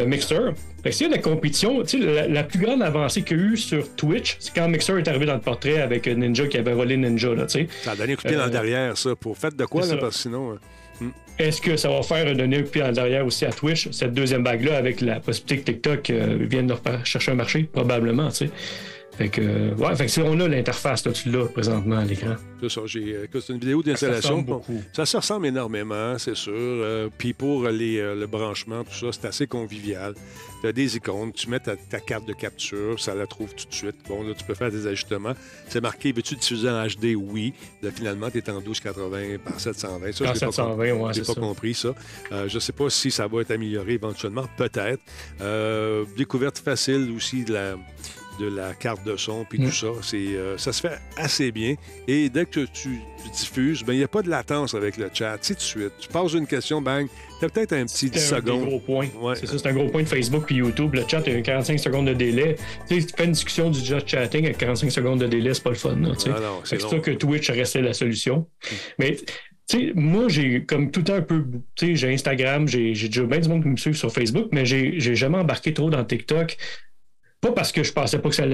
Mixer. Fait que s'il y a de la compétition, tu sais, la, la plus grande avancée qu'il y a eu sur Twitch, c'est quand Mixer est arrivé dans le portrait avec euh, Ninja qui avait volé Ninja, là, tu sais. Ça a donné un coup de pied dans Euh, le derrière, ça. Pour faites de quoi, là, ça. parce que sinon... euh, Est-ce que ça va faire donner un pied en derrière aussi à Twitch, cette deuxième vague-là, avec la possibilité que TikTok euh, vienne leur faire chercher un marché? Probablement, tu sais. Fait que, ouais, fait que si on a l'interface, tu l'as présentement à l'écran. C'est ça, j'ai, euh, c'est une vidéo Ça d'installation. ressemble beaucoup. Ça se ressemble énormément, c'est sûr. Euh, Puis pour les, euh, le branchement, tout ça, c'est assez convivial. Tu as des icônes, tu mets ta, ta carte de capture, ça la trouve tout de suite. Bon, là, tu peux faire des ajustements. C'est marqué, veux-tu diffuser en HD? Oui. Là, finalement, tu es en 1280 par 720. Ça, Par je l'ai pas 720, compris. ouais, J'ai c'est pas ça. compris ça. Euh, je sais pas si ça va être amélioré éventuellement. Peut-être. Découverte facile aussi de la de la carte de son puis Mm. tout ça. C'est, euh, ça se fait assez bien. Et dès que tu, diffuses, ben, il n'y a pas de latence avec le chat. Tout de suite. Tu poses une question, bang, tu as peut-être un petit 10 C'est un secondes. gros. Ouais. C'est ça, c'est un gros point de Facebook puis YouTube. Le chat, il y a 45 secondes de délai. Tu sais, tu fais une discussion du just chatting avec 45 secondes de délai, c'est pas le fun. là. Ah non, c'est c'est sûr que Twitch restait la solution. Mais tu sais, moi, j'ai comme tout le temps un peu. Tu sais, j'ai Instagram, j'ai j'ai déjà bien du monde qui me suit sur Facebook, mais j'ai j'ai jamais embarqué trop dans TikTok. Pas parce que je pensais pas que ça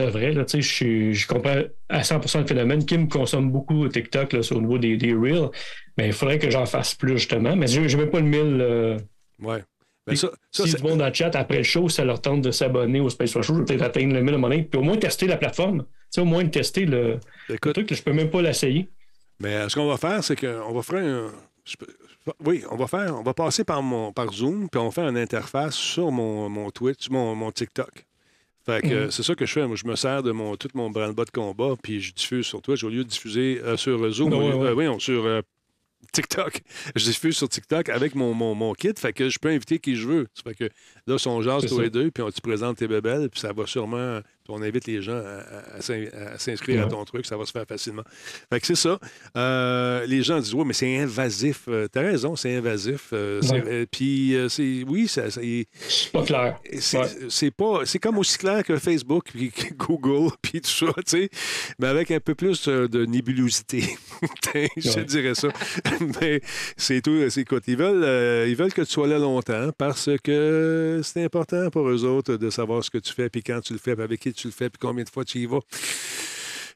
sais, je, je comprends à 100% le phénomène. Kim consomme beaucoup TikTok là, sur le niveau des, des Reels, mais il faudrait que j'en fasse plus, justement. Mais j'ai j'ai même pas le 1000. euh, Ouais. Ben, ça, ça, si du monde dans le chat, après le show, ça leur tente de s'abonner au Space Show, je vais peut-être atteindre le 1000 à donné, puis au moins tester la plateforme. Au moins tester le, truc, je peux même pas l'essayer. Mais euh, ce qu'on va faire, c'est qu'on va faire un. je Oui, on va faire. On va passer par mon par Zoom, puis on va faire une interface sur mon, mon Twitch, mon, mon TikTok. Fait que euh, c'est ça que je fais. Moi, je me sers de mon tout mon branle-bas de combat, puis je diffuse sur Twitch au lieu de diffuser euh, sur Zoom. Ouais, lieu- ouais. euh, oui, sur euh, TikTok. (laughs) Je diffuse sur TikTok avec mon, mon, mon kit, fait que je peux inviter qui je veux. Fait que là, si on jase tous ça. les deux, puis on te présente tes bébelles, puis ça va sûrement. On invite les gens à, à- à s'in- à s'inscrire à ton truc, ça va se faire facilement. Fait que c'est ça. Euh, les gens disent, oui, mais c'est invasif. Euh, T'as raison, c'est invasif. Euh, Ouais. Puis, euh, c'est, oui, ça, C'est pas clair. c'est, Ouais. c'est pas, c'est comme aussi clair que Facebook, puis que (laughs) Google, puis tout ça, tu sais, mais avec un peu plus de nébulosité. (laughs) Je te dirais ça. (laughs) mais c'est tout. C'est, écoute, ils veulent, ils veulent que tu sois là longtemps parce que c'est important pour eux autres de savoir ce que tu fais, puis quand tu le fais, puis avec qui tu le fais, puis combien de fois tu y vas.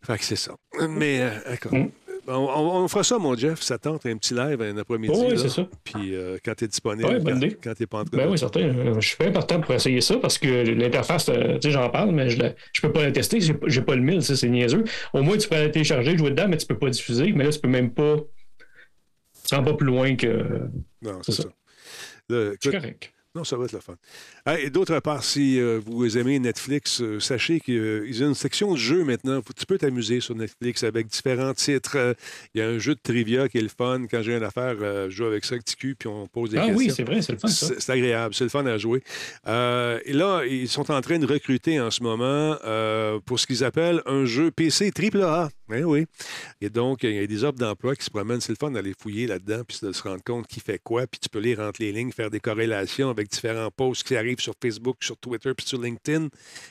Fait que c'est ça. Mais, euh, d'accord. Mm. On, on- on fera ça, mon Jeff. Ça tente un petit live un après-midi. Oh, oui, c'est ça. Puis euh, quand tu es disponible, Ouais, bonne quand, idée. quand tu n'es pas en train Ben oui, certain. Euh, Je suis pas important pour essayer ça parce que l'interface, euh, tu sais, j'en parle, mais je ne peux pas la tester. J'ai pas- le 1000, ça, c'est niaiseux. Au moins, tu peux la télécharger, jouer dedans, mais tu peux pas diffuser. Mais là, tu peux même pas. Tu rends pas plus loin que. Non, c'est ça. C'est écoute, correct. Non, ça va être le fun. Ah, et d'autre part, si euh, vous aimez Netflix, euh, sachez qu'ils ont une section de jeux maintenant. Faut- Tu peux t'amuser sur Netflix avec différents titres. Euh, Il y a un jeu de trivia qui est le fun. Quand j'ai une affaire, euh, je joue avec ça avec TQ, puis on pose des Ah questions. oui, c'est vrai, c'est le fun. C'est agréable, c'est le fun à jouer. Euh, et là, ils sont en train de recruter en ce moment euh, pour ce qu'ils appellent un jeu PC AAA. Eh oui. Et donc, il y a des offres d'emploi qui se promènent. C'est le fun d'aller fouiller là-dedans, puis de se rendre compte qui fait quoi, puis tu peux lire entre les lignes, faire des corrélations avec différents posts qui arrivent sur Facebook, sur Twitter, puis sur LinkedIn.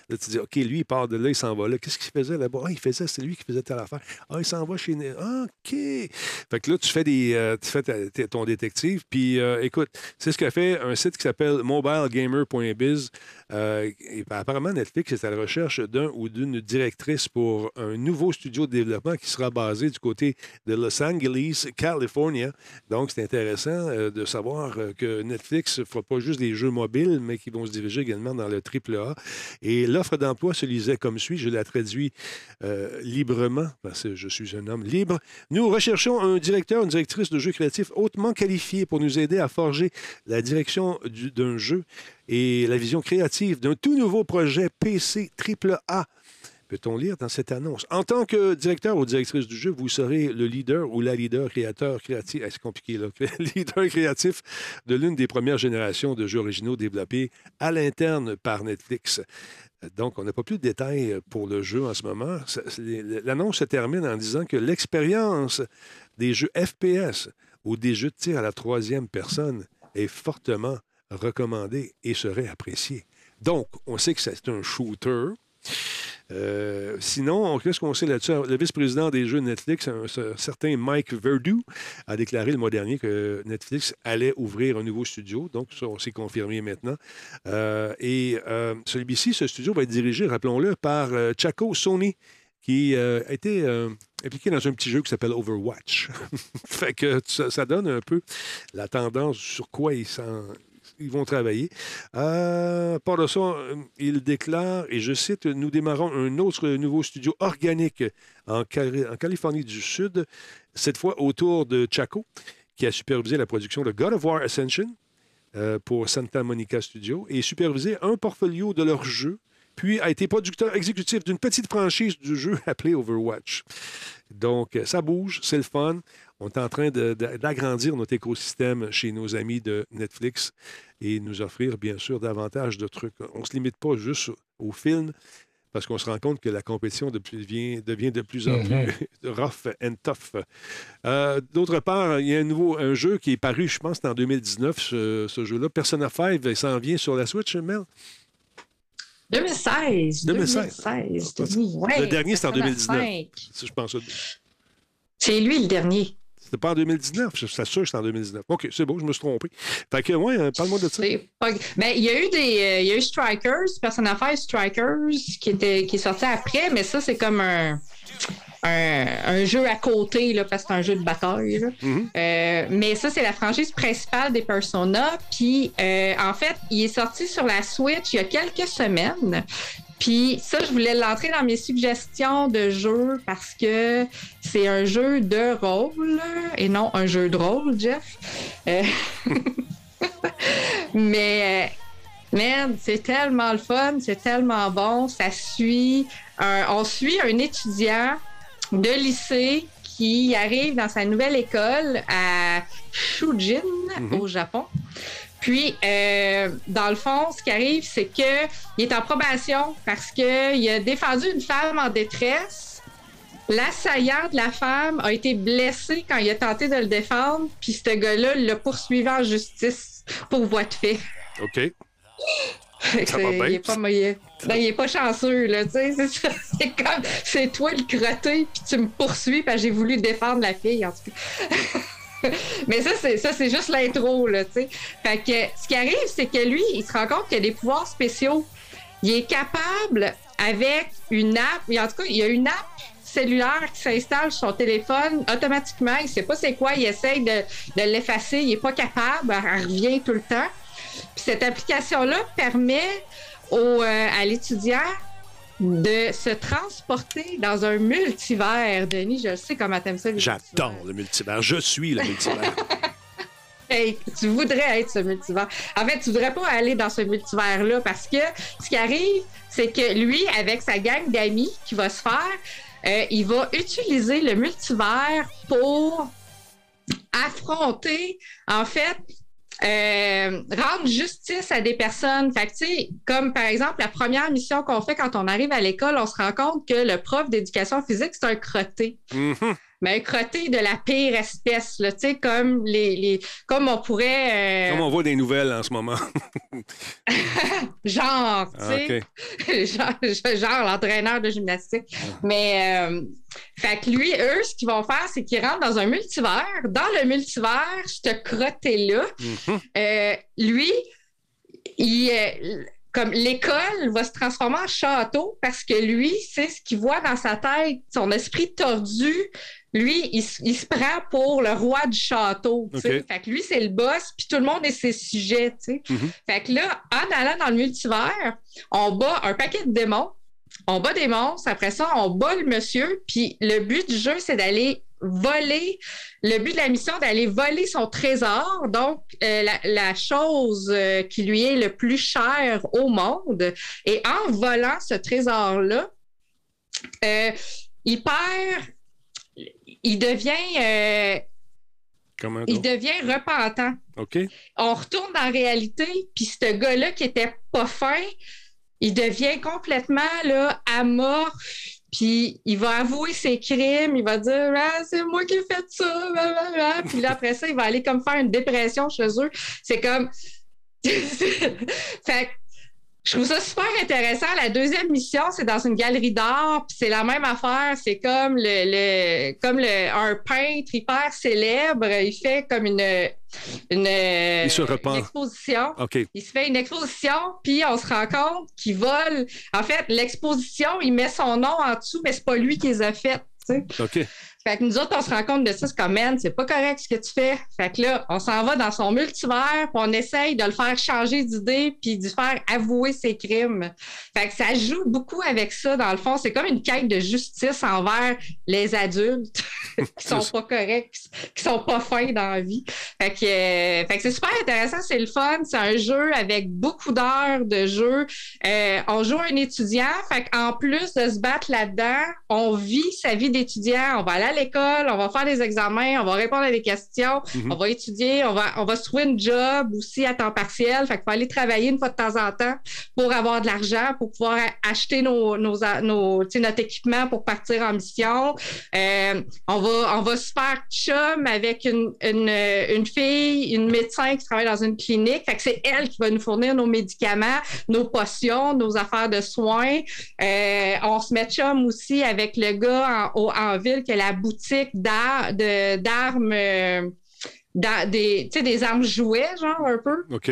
Là, tu dis, OK, lui, il part de là, il s'en va là. Qu'est-ce qu'il faisait là-bas? Ah, il faisait, c'est lui qui faisait telle affaire. Ah, il s'en va chez... OK. Fait que là, tu fais, des, euh, tu fais ton détective, puis euh, écoute, c'est ce qu'a fait un site qui s'appelle mobilegamer.biz. Euh, et apparemment, Netflix est à la recherche d'un ou d'une directrice pour un nouveau studio de développement qui sera basé du côté de Los Angeles, California. Donc, c'est intéressant euh, de savoir euh, que Netflix ne fera pas juste des jeux mobiles, mais qu'ils vont se diriger également dans le AAA. Et l'offre d'emploi se lisait comme suit. Je la traduis euh, librement, parce que je suis un homme libre. Nous recherchons un directeur, une directrice de jeux créatifs hautement qualifié pour nous aider à forger la direction du- d'un jeu et la vision créative d'un tout nouveau projet PC AAA. Peut-on lire dans cette annonce? En tant que directeur ou directrice du jeu, vous serez le leader ou la leader créateur créatif. Compliqué, là? (laughs) leader créatif de l'une des premières générations de jeux originaux développés à l'interne par Netflix. Donc, on n'a pas plus de détails pour le jeu en ce moment. L'annonce se termine en disant que l'expérience des jeux FPS ou des jeux de tir à la troisième personne est fortement recommandée et serait appréciée. Donc, on sait que c'est un shooter. Euh, sinon, qu'est-ce qu'on sait là-dessus? Le vice-président des jeux Netflix, un, ce- certain Mike Verdu, a déclaré le mois dernier que Netflix allait ouvrir un nouveau studio. Donc, ça, on s'est confirmé maintenant. Euh, et euh, celui-ci, ce studio va être dirigé, rappelons-le, par Chaco Sony, qui a été impliqué dans un petit jeu qui s'appelle Overwatch. (laughs) fait que ça, donne un peu la tendance sur quoi ils s'en ils vont travailler. Par de ça, il déclare, et je cite, Nous démarrons un autre nouveau studio organique en, Cali- en Californie du Sud, cette fois autour de Chaco, qui a supervisé la production de God of War Ascension euh, pour Santa Monica Studio et supervisé un portfolio de leurs jeux, puis a été producteur exécutif d'une petite franchise du jeu appelée Overwatch. Donc, ça bouge, c'est le fun. On est en train d'agrandir notre écosystème chez nos amis de Netflix et nous offrir, bien sûr, davantage de trucs. On ne se limite pas juste au film parce qu'on se rend compte que la compétition devient, devient de plus en Mhm. plus (laughs) rough and tough. Euh, D'autre part, il y a un nouveau un jeu qui est paru, je pense, c'est en 2019, ce, ce jeu-là. Persona 5, il s'en vient sur la Switch, Mel? 2016. 2016. 2016. Ouais, le dernier, c'est en Persona 2019. 5. Si je pense. C'est lui le dernier. C'était pas en 2019. Je sûr que c'est en 2019. OK, c'est bon, je me suis trompé. Fait que, ouais, euh, parle-moi de ça. Pas- Ben, il y a eu des. euh, il y a eu Strikers, Persona 5 Strikers, qui, était, qui est sorti après, mais ça, c'est comme un. Un, un jeu à côté, là, parce que c'est un jeu de bataille. là. Euh, mais ça, c'est la franchise principale des Persona. Puis, euh, en fait, il est sorti sur la Switch il y a quelques semaines. Puis ça, je voulais l'entrer dans mes suggestions de jeux parce que c'est un jeu de rôle et non un jeu de rôle, Jeff. Euh, (laughs) Mais, euh, man, c'est tellement le fun, c'est tellement bon. Ça suit, un- on suit un étudiant de lycée qui arrive dans sa nouvelle école à Shujin, au Japon. Puis, euh, dans le fond, ce qui arrive, c'est que il est en probation parce qu'il a défendu une femme en détresse. L'assaillant de la femme a été blessé quand il a tenté de le défendre, puis ce gars-là l'a poursuivi en justice pour voie de fait. OK. (laughs) Ça va. Il est pas, il est- ben, il est pas chanceux, là, tu sais. (laughs) C'est comme, c'est toi le crotté, puis tu me poursuis parce que j'ai voulu défendre la fille, en tout cas. (laughs) (laughs) Mais ça, c'est, ça, c'est juste l'intro, là, tu sais. Fait que ce qui arrive, c'est que lui, il se rend compte qu'il a des pouvoirs spéciaux. Il est capable, avec une app, en tout cas, il y a une app cellulaire qui s'installe sur son téléphone automatiquement. Il sait pas c'est quoi, il essaye de, de l'effacer, il est pas capable, elle revient tout le temps. Puis cette application-là permet au, euh, à l'étudiant de se transporter dans un multivers. Denis, je sais comment t'aimes ça. J'adore le multivers. Je suis le multivers. (laughs) Hey, tu voudrais être ce multivers. En fait, tu voudrais pas aller dans ce multivers-là parce que ce qui arrive, c'est que lui, avec sa gang d'amis qui va se faire, euh, il va utiliser le multivers pour affronter, en fait, euh, rendre justice à des personnes. Fait que, comme par exemple, la première mission qu'on fait quand on arrive à l'école, on se rend compte que le prof d'éducation physique, c'est un crotté. Mhm. Mais un crotté de la pire espèce, là, tu sais, comme les, les, comme on pourrait, euh, Comme on voit des nouvelles en ce moment. (laughs) genre, tu Ah, sais, (laughs) genre, genre l'entraîneur de gymnastique. Mais, euh, fait que lui, eux, ce qu'ils vont faire, c'est qu'ils rentrent dans un multivers. Dans le multivers, ce crotté-là, Mhm. euh, lui, il, comme l'école va se transformer en château parce que lui, c'est ce qu'il voit dans sa tête, son esprit tordu. Lui, il, il se prend pour le roi du château. Fait que lui, c'est le boss, puis tout le monde est ses sujets. Mhm. Fait que là, en allant dans le multivers, on bat un paquet de démons, on bat des monstres, après ça, on bat le monsieur, puis le but du jeu, c'est d'aller voler, le but de la mission, d'aller voler son trésor, donc euh, la, la chose euh, qui lui est le plus chère au monde. Et en volant ce trésor-là, euh, il perd, il devient, euh, Comment il devient repentant OK. on retourne dans la réalité, puis ce gars-là qui était pas fin, il devient complètement là, amorphe, puis il va avouer ses crimes, il va dire ah, c'est moi qui ai fait ça, blablabla. puis là après ça, il va aller comme faire une dépression chez eux. C'est comme (laughs) fait je trouve ça super intéressant. La deuxième mission, c'est dans une galerie d'art, puis c'est la même affaire. C'est comme le, le comme le, un peintre hyper célèbre, il fait comme une une, Il se repent. une exposition. Il se fait une exposition, puis on se rend compte qu'il vole. En fait, l'exposition, il met son nom en dessous, mais c'est pas lui qui les a faites. tu sais. OK. Fait que nous autres, on se rend compte de ça, c'est comme, man, c'est pas correct ce que tu fais. Fait que là, on s'en va dans son multivers, puis on essaye de le faire changer d'idée, puis de faire avouer ses crimes. Fait que ça joue beaucoup avec ça, dans le fond. C'est comme une quête de justice envers les adultes (laughs) qui sont pas corrects, qui sont pas fins dans la vie. Fait que, euh, fait que c'est super intéressant, c'est le fun. C'est un jeu avec beaucoup d'heures de jeu. Euh, on joue un étudiant, fait qu'en plus de se battre là-dedans, on vit sa vie d'étudiant. On va aller à l'école, on va faire des examens, on va répondre à des questions, Mhm. on va étudier, on va, on va se trouver une job aussi à temps partiel. Fait qu'il faut aller travailler une fois de temps en temps pour avoir de l'argent, pour pouvoir acheter nos, nos, nos, notre équipement pour partir en mission. Euh, on, va, on va se faire chum avec une, une, une fille, une médecin qui travaille dans une clinique. Fait que c'est elle qui va nous fournir nos médicaments, nos potions, nos affaires de soins. Euh, on se met chum aussi avec le gars en, en ville qui a la boutique de- d'armes. euh, des, armes jouets, genre un peu OK.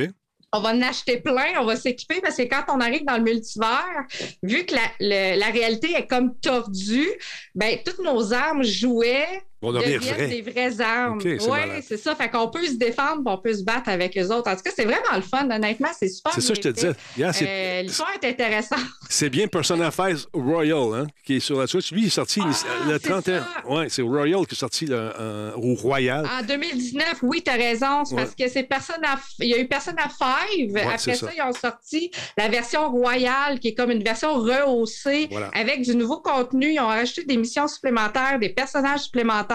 on va en acheter plein, on va s'équiper parce que quand on arrive dans le multivers, vu que la, le- la réalité est comme tordue, ben toutes nos armes jouets Devenir deviennent vraies. des vraies armes. Ok, c'est oui, c'est ça. Fait qu'on peut se défendre, on peut se battre avec eux autres. En tout cas, c'est vraiment le fun. Honnêtement, c'est super. C'est ça que je te disais. Yeah, Euh, L'histoire est intéressante. (laughs) C'est bien Persona 5 Royal, hein, qui est sur la Switch. Lui, il est sorti le Ah, c'est 31. ça. Oui, c'est Royal qui est sorti le, euh, au Royal. En 2019, oui, tu as raison. C'est Ouais. parce que c'est Persona. Il y a eu Persona 5. Après ça. ça. ils ont sorti la version royale, qui est comme une version rehaussée Voilà. avec du nouveau contenu. Ils ont rajouté des missions supplémentaires, des personnages supplémentaires.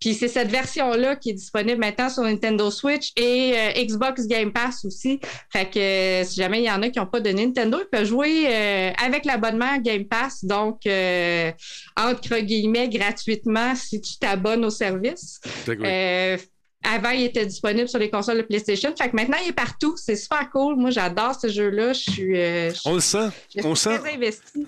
Puis c'est cette version-là qui est disponible maintenant sur Nintendo Switch et euh, Xbox Game Pass aussi. Fait que euh, si jamais il y en a qui n'ont pas de Nintendo, ils peuvent jouer euh, avec l'abonnement Game Pass. Donc, entre guillemets, gratuitement si tu t'abonnes au service. Euh, avant, il était disponible sur les consoles de PlayStation. Fait que maintenant, il est partout. C'est super cool. Moi, j'adore ce jeu-là. Je suis, euh, je- On le sent. je On suis sent. très.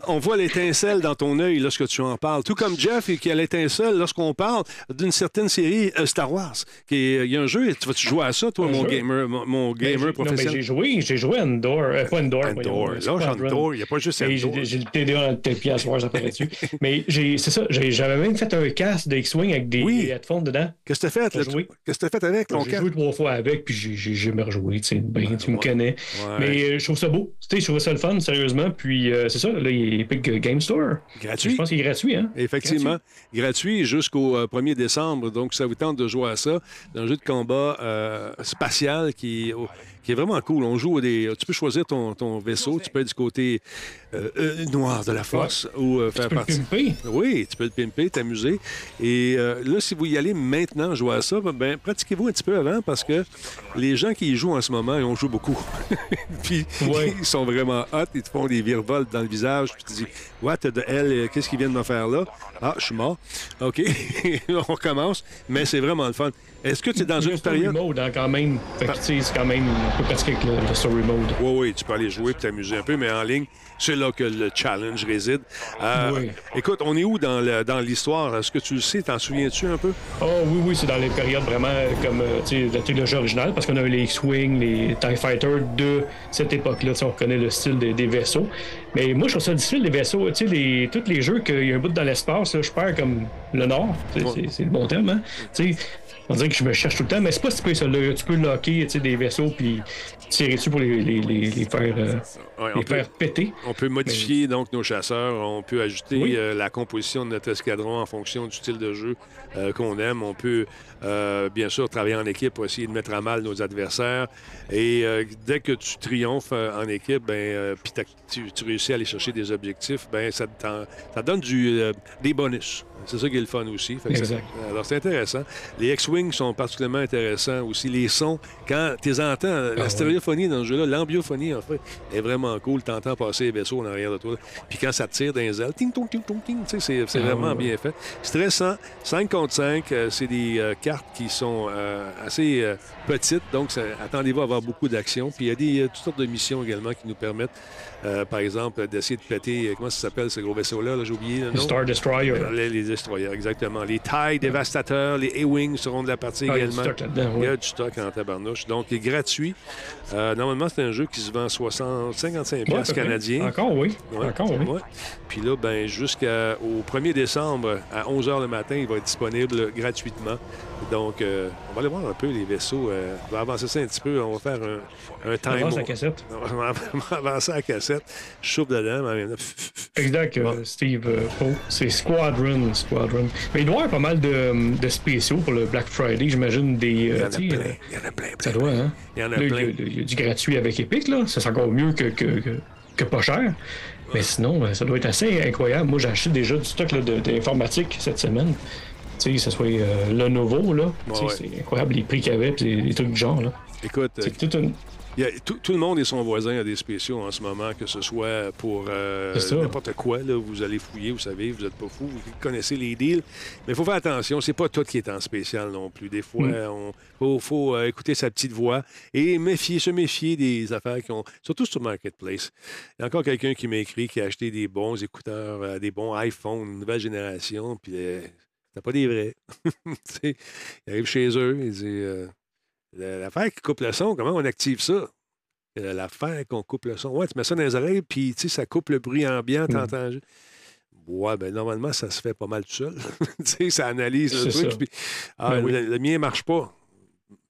On voit l'étincelle dans ton œil lorsque tu en parles. Tout comme Jeff et qui a l'étincelle lorsqu'on parle d'une certaine série euh, Star Wars. Qui est- Il y a un jeu, tu vas-tu jouer à ça, toi, mon gamer, mon, mon Ben, gamer non, mais professionnel? j'ai joué, j'ai joué à Endor, euh, pas Endor. Endor. Là, Endor, il n'y a pas juste Et Endor. J'ai le TDA dans le tapis à soir, ça paraît dessus. (laughs) Mais j'ai- c'est ça, j'ai- j'avais même fait un casque de X-Wing avec des Oui. headphones dedans. Qu'est-ce que t'as fait? T'as fait avec ton J'ai joué trois fois avec, puis j'ai- jamais rejoué. Tu sais, ben, tu me ouais. connais. Ouais. Mais euh, je trouve ça beau. Tu sais, je trouve ça le fun, sérieusement. Puis euh, c'est ça, là, il est Epic Game Store. Gratuit. Je pense qu'il est gratuit, hein? Effectivement, gratuit, jusqu'au euh, 1er décembre. Donc, ça vous tente de jouer à ça. Un jeu de combat euh, spatial qui, qui est vraiment cool. On joue des. Tu peux choisir ton, ton vaisseau. Tu peux être du côté euh, euh, noir de la force ou euh, faire Tu peux le partie. pimper. Oui, tu peux le pimper, t'amuser. Et là, si vous y allez maintenant jouer à ça, ben, pratiquez-vous un petit peu avant parce que les gens qui y jouent en ce moment, ils ont joué beaucoup. (laughs) puis Ouais. ils sont vraiment hot, ils te font des virevolts dans le visage, puis tu te dis What the hell, qu'est-ce qu'ils viennent de me faire là? Ah, je suis mort. OK, (laughs) on recommence, mais c'est vraiment le fun. Est-ce que tu es dans une un story période. mode hein, quand même. Fait que, c'est quand même. On peut pratiquer avec le, le story mode. Oui, oui, tu peux aller jouer et t'amuser un peu, mais en ligne, c'est là que le challenge réside. Euh, Oui. Écoute, on est où dans le- dans l'histoire? Est-ce que tu le sais? T'en souviens-tu un peu? Oh oui, oui, c'est dans les périodes vraiment comme euh, tu sais, la trilogie originale, parce qu'on a les X-Wing, les TIE Fighters de cette époque-là. On reconnaît le style des, des vaisseaux. Mais moi, je trouve ça difficile, les vaisseaux. Tu sais, les, tous les jeux qu'il y a un bout dans l'espace, là, je perds comme le Nord. Ouais. C'est le bon terme, hein? On dirait que je me cherche tout le temps, mais c'est pas si peu ça. là. Tu peux locker des vaisseaux puis tirer dessus pour les, les, les, les faire, euh, Ouais, on les peut- faire péter. On peut modifier donc nos chasseurs, on peut ajuster Oui. euh, la composition de notre escadron en fonction du style de jeu euh, qu'on aime. On peut bien sûr travailler en équipe pour essayer de mettre à mal nos adversaires. Et dès que tu triomphes en équipe, ben, puis tu, tu réussis à aller chercher des objectifs, ben, ça, ça donne du, des bonus. C'est ça qui est le fun aussi. Exact. alors c'est intéressant. Les X-Wing sont particulièrement intéressants aussi. Les sons, quand tu les entends, la Ah ouais. stéréophonie dans ce jeu-là, l'ambiophonie en fait, est vraiment cool. Tu entends passer les vaisseaux en arrière de toi. Puis quand ça tire dans les ailes, ting, tong, ting, tong, ting, c'est Ah vraiment ouais. bien fait. Stressant. 5 contre 5, euh, c'est des euh, cartes qui sont euh, assez euh, petites, donc ça- attendez-vous à avoir beaucoup d'action. Puis il y a des, toutes sortes de missions également qui nous permettent, euh, par exemple, d'essayer de péter, euh, comment ça s'appelle ce gros vaisseau-là? là, J'ai oublié le Les nom. Star Destroyer. Les, les destroyers, exactement. Les tailles dévastateurs, les A-Wings seront de la partie Ah, il y a du également. stock là-dedans, Il y a du stock en tabarnouche. Donc, il est gratuit. Euh, normalement, c'est un jeu qui se vend 60, 55 Ouais, canadiens. Encore, oui. Ouais, Encore, oui. ouais. Puis là, ben, jusqu'au 1er décembre, à 11h le matin, il va être disponible gratuitement. Donc, euh, on va aller voir un peu les vaisseaux. euh, on va avancer ça un petit peu. On va faire un, un time. Avance la cassette. On va (laughs) on va avancer à la cassette. Je souffle dedans. mais Exact, euh, Bon. Steve Poe. C'est Squadron, Squadron. Mais il doit y avoir pas mal de, de spéciaux pour le Black Friday, j'imagine. Des, Il y en a plein. Il y en a plein, Ça plein, doit, hein? Il y en a Là, il y, plein. a, il y a du gratuit avec Epic, là. Ça, c'est encore mieux que, que, que, que pas cher. Mais sinon, ça doit être assez incroyable. Moi, j'ai acheté déjà du stock d'informatique cette semaine. Tu sais, que ce soit euh, le nouveau, là. Ouais, ouais. C'est incroyable les prix qu'il y avait, puis des, des trucs du genre, là. Écoute, euh, une. Il y a- tout, tout le monde et son voisin a des spéciaux en ce moment, que ce soit pour euh, n'importe quoi. Là, vous allez fouiller, vous savez, vous n'êtes pas fou, vous connaissez les deals. Mais il faut faire attention, c'est pas tout qui est en spécial non plus. Des fois, Mm. on faut, faut, euh, écouter sa petite voix et méfier, se méfier des affaires qui ont. Surtout sur Marketplace. Il y a encore quelqu'un qui m'a écrit qui a acheté des bons écouteurs, des bons iPhones, nouvelle génération, puis c'était pas des vrais. (laughs) Tu sais, il arrive chez eux, il dit. euh, la- L'affaire qui coupe le son, comment on active ça? Euh, L'affaire qu'on coupe le son. Ouais, tu mets ça dans les oreilles, puis tu sais, ça coupe le bruit ambiant, Mm. t'entends. Ouais, ben normalement, ça se fait pas mal tout seul. (laughs) tu sais, ça analyse le truc. ah, Ben oui. le, le mien marche pas.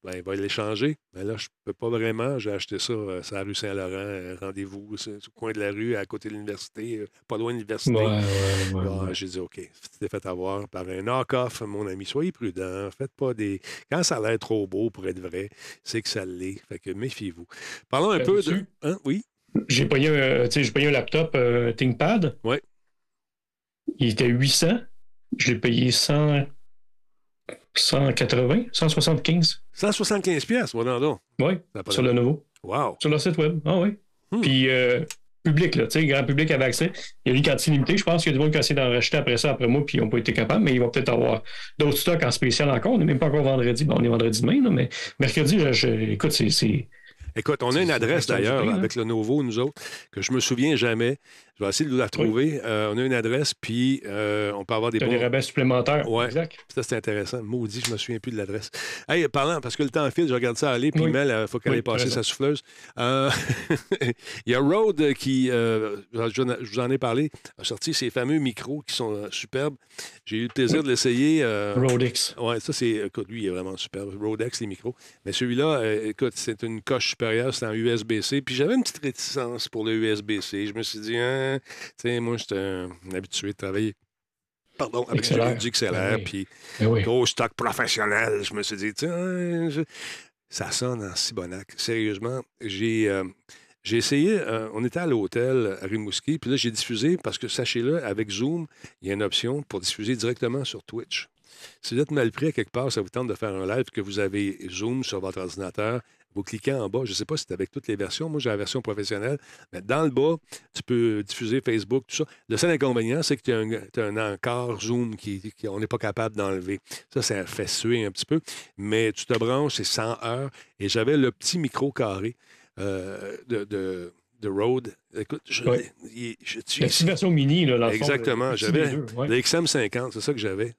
Ben, il va l'échanger. Mais là, je peux pas vraiment. J'ai acheté ça euh, sur la rue Saint-Laurent. euh, Rendez-vous sur, sur le coin de la rue, à côté de l'université, euh, pas loin de l'université. Ouais, ouais, ouais. Ah. J'ai dit, OK, tu t'es fait avoir par un knock-off, mon ami. Soyez prudent. Faites pas des. Quand ça a l'air trop beau pour être vrai, c'est que ça l'est. Fait que méfiez-vous. Parlons un Euh, peu de. Hein? Oui? J'ai payé, un, tu sais, j'ai payé un laptop euh, ThinkPad. Ouais. Il était 800. Je l'ai payé 100, 180, 175. 175 pièces, voilà donc. Oui, sur le nouveau. Wow. Sur le site web. Ah oui. Hmm. Puis, euh, public, là, tu sais, grand public avait accès. Il y a une quantité limitée. Je pense qu'il y a du monde qui a essayé d'en racheter après ça, après moi, puis ils n'ont pas été capables, mais ils vont peut-être avoir d'autres stocks en spécial encore. On n'est même pas encore vendredi. Bon, on est vendredi demain, là, mais mercredi, je, je- écoute, c'est. Écoute, on a une adresse d'ailleurs hein? avec le Nouveau, nous autres, que je me souviens jamais. Je vais essayer de la retrouver. Euh, on a une adresse, puis euh, on peut avoir des T'as bons. des rabais supplémentaires. Ouais. Exact. Ça, c'est intéressant. Maudit, je me souviens plus de l'adresse. Hey, parlant, parce que le temps file, je regarde ça aller, puis Oui. Mel, il faut qu'elle Oui, aille passer sa souffleuse. Euh, (laughs) Il y a Rode qui, euh, je vous en ai parlé, a sorti ces fameux micros qui sont euh, superbes. J'ai eu le plaisir de l'essayer. euh, Rodix. Ouais, ça, c'est. Écoute, lui, il est vraiment super. Rodex, les micros. Mais celui-là, euh, écoute, c'est une coche supérieure, c'est en USB-C. Puis j'avais une petite réticence pour le USB-C. Je me suis dit, hein, moi, j'étais habitué de travailler. Pardon, avec celui du XLR, puis Ben gros stock professionnel. Je me suis dit, tiens, je- ça sonne en Cibonac. Sérieusement, j'ai. euh, j'ai essayé, euh, on était à l'hôtel à Rimouski, puis là, j'ai diffusé, parce que sachez-le, avec Zoom, il y a une option pour diffuser directement sur Twitch. Si vous êtes mal pris à quelque part, ça vous tente de faire un live, que vous avez Zoom sur votre ordinateur, vous cliquez en bas. Je ne sais pas si c'est avec toutes les versions. Moi, j'ai la version professionnelle. Mais dans le bas, tu peux diffuser Facebook, tout ça. Le seul inconvénient, c'est que tu as, un encart Zoom qu'on n'est pas capable d'enlever. Ça, ça fait suer un petit peu. Mais tu te branches, c'est 100 heures. Et j'avais le petit micro carré euh, de, de de Rode. Écoute, je, Ouais. il- je, je- La petite version mini, là, dans Exactement. J'avais ouais. le XM50, c'est ça que j'avais.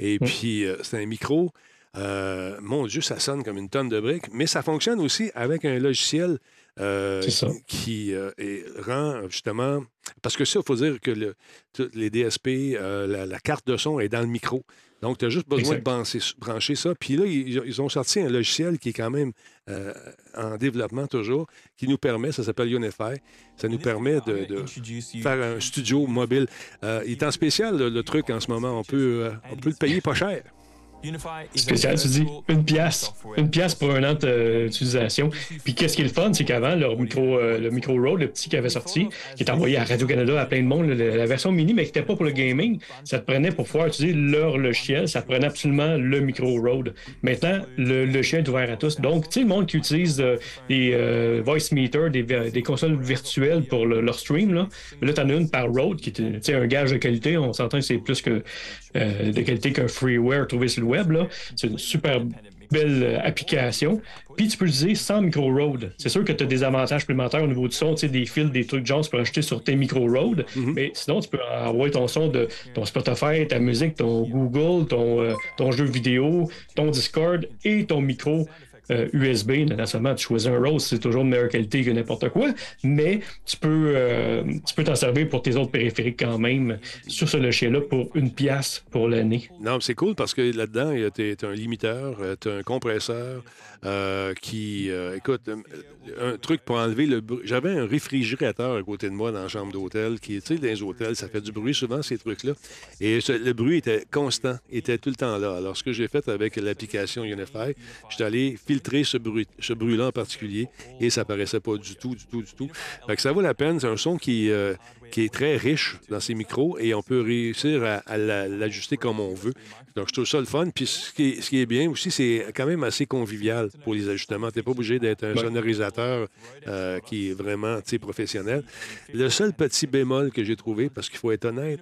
Et Mm. puis, euh, c'est un micro. Euh, mon Dieu, ça sonne comme une tonne de briques, mais ça fonctionne aussi avec un logiciel euh, qui euh, est- rend justement. Parce que ça, il faut dire que le- les DSP, euh, la, la carte de son est dans le micro. Donc, tu as juste besoin Exact. de brancher, brancher ça. Puis là, ils, ils ont sorti un logiciel qui est quand même euh, en développement toujours, qui nous permet, ça s'appelle Unify, ça nous permet de, de faire un studio mobile. Euh, il est en spécial, le, le truc, en ce moment. On peut, euh, on peut le payer pas cher. Spécial, tu dis une pièce. Une pièce pour un an euh, d'utilisation. Puis qu'est-ce qui est le fun, c'est qu'avant, leur micro, euh, le micro Rode, le petit qui avait sorti, qui est envoyé à Radio-Canada à plein de monde, la version mini, mais qui n'était pas pour le gaming, ça te prenait pour pouvoir utiliser leur logiciel, ça te prenait absolument le micro Rode. Maintenant, le logiciel est ouvert à tous. Donc, tu sais, le monde qui utilise euh, des euh, voice meters, des, des consoles virtuelles pour le- leur stream, là, là tu en as une par Rode qui est un gage de qualité. On s'entend que c'est plus que euh, de qualité qu'un freeware trouvé sur le web. là. C'est une super belle euh, application. Puis tu peux l'utiliser sans micro Rode. C'est sûr que tu as des avantages supplémentaires au niveau du son, tu sais, des fils, des trucs genre, tu peux acheter sur tes micro Rode. Mais sinon, tu peux envoyer ton son de ton Spotify, ta musique, ton Google, ton, euh, ton jeu vidéo, ton Discord et ton micro. Euh, USB, naturellement, tu choisis un Rode, c'est toujours de meilleure qualité que n'importe quoi, mais tu peux euh, tu peux t'en servir pour tes autres périphériques quand même sur ce logiciel-là pour une pièce pour l'année. Non, mais c'est cool parce que là-dedans, tu as un limiteur, tu as un compresseur euh, qui. euh, écoute, euh, un truc pour enlever le bruit. J'avais un réfrigérateur à côté de moi dans la chambre d'hôtel qui, tu sais, dans les hôtels, ça fait du bruit souvent, ces trucs-là. Et le bruit était constant, était tout le temps là. Alors, ce que j'ai fait avec l'application Unify, je suis allé filtrer ce bruit, ce bruit-là en particulier et ça paraissait pas du tout, du tout, du tout. Fait que ça vaut la peine. C'est un son qui. euh, qui est très riche dans ses micros et on peut réussir à, à la- l'ajuster comme on veut. Donc, je trouve ça le fun. Puis, ce qui est, ce qui est bien aussi, c'est quand même assez convivial pour les ajustements. Tu n'es pas obligé d'être un sonorisateur euh, qui est vraiment professionnel. Le seul petit bémol que j'ai trouvé, parce qu'il faut être honnête,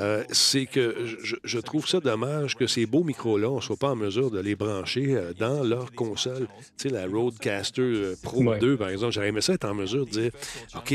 euh, c'est que je, je trouve ça dommage que ces beaux micros-là, on ne soit pas en mesure de les brancher euh, dans leur console. Tu sais, la Rodecaster euh, Pro Ouais. 2, par exemple, j'aurais aimé ça être en mesure de dire OK,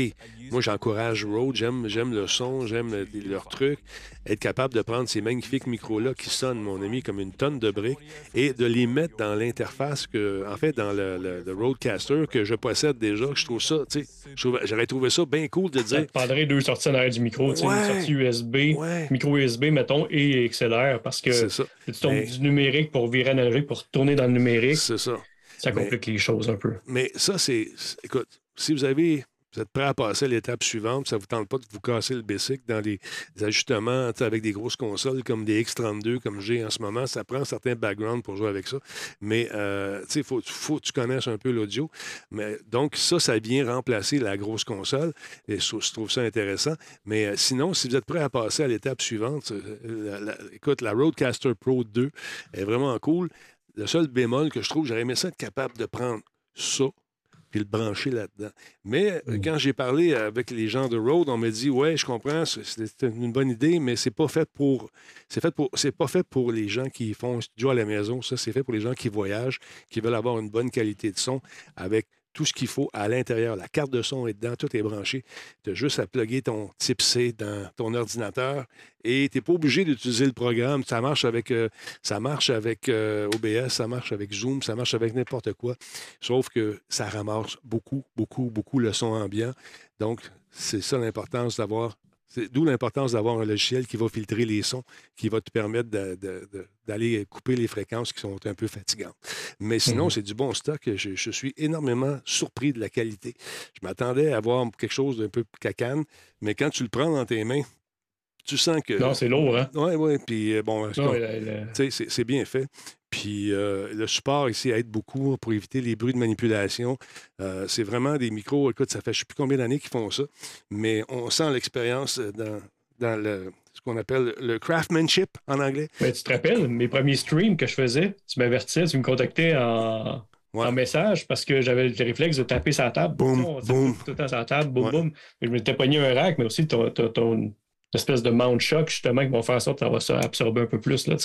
moi, j'encourage Rode, j'aime, j'aime le son, j'aime le- leur truc. Être capable de prendre ces magnifiques micros-là qui sonnent, mon ami, comme une tonne de briques et de les mettre dans l'interface, que, en fait, dans le, le- le Rodecaster que je possède déjà. Je trouve ça, tu sais, j'aurais trouvé ça bien cool de Ça dire te prendrait deux sorties en arrière du micro, tu sais, Ouais. une sortie USB, Ouais. micro USB, mettons, et XLR, parce que ça. tu tombes Mais- du numérique pour virer analogique, pour retourner dans le numérique, C'est ça. ça Mais- complique les choses un peu. Mais ça, c'est- Écoute, si vous avez. Vous êtes prêt à passer à l'étape suivante, ça ne vous tente pas de vous casser le basic dans les, ajustements avec des grosses consoles comme des X32, comme j'ai en ce moment. Ça prend un certain background pour jouer avec ça. Mais euh, il faut, que tu connaisses un peu l'audio. Mais Donc, ça, ça vient remplacer la grosse console. Et je trouve- ça intéressant. Mais euh, sinon, si vous êtes prêt à passer à l'étape suivante, euh, écoute, la Roadcaster Pro 2 est vraiment cool. Le seul bémol que je trouve, j'aurais aimé ça être capable de prendre ça puis le brancher là-dedans. Mais euh, quand j'ai parlé avec les gens de Road, on m'a dit Ouais, je comprends, c'est- c'est une bonne idée, mais c'est pas fait pour. C'est fait pour. C'est pas fait pour les gens qui font un studio à la maison. Ça, c'est fait pour les gens qui voyagent, qui veulent avoir une bonne qualité de son avec tout ce qu'il faut à l'intérieur. La carte de son est dedans, tout est branché. Tu as juste à plugger ton type C dans ton ordinateur et tu n'es pas obligé d'utiliser le programme. Ça marche avec, euh, ça marche avec euh, OBS, ça marche avec Zoom, ça marche avec n'importe quoi. Sauf que ça ramasse beaucoup, beaucoup, beaucoup le son ambiant. Donc, c'est ça l'importance d'avoir. D'où l'importance d'avoir un logiciel qui va filtrer les sons, qui va te permettre d'aller couper les fréquences qui sont un peu fatigantes. Mais sinon, Mhm. c'est du bon stock. Je, je suis énormément surpris de la qualité. Je m'attendais à avoir quelque chose d'un peu cacane, mais quand tu le prends dans tes mains, tu sens que. Non, c'est lourd, hein? Oui, oui. Puis, euh, bon, c'est bien fait. Puis euh, le support ici aide beaucoup pour éviter les bruits de manipulation. Euh, c'est vraiment des micros, écoute, ça fait je ne sais plus combien d'années qu'ils font ça, mais on sent l'expérience euh, dans, dans le, ce qu'on appelle le craftsmanship en anglais. Ben, tu te rappelles, mes premiers streams que je faisais, tu m'avertissais, tu me contactais en, Ouais. en message parce que j'avais le réflexe de taper sur la table. Boum, boum. Tout le temps la table, boum, Ouais. boum. Je m'étais pogné un rack, mais aussi ton, ton- ton espèce de mount shock, justement, qui vont faire que ça va se absorber un peu plus. Là,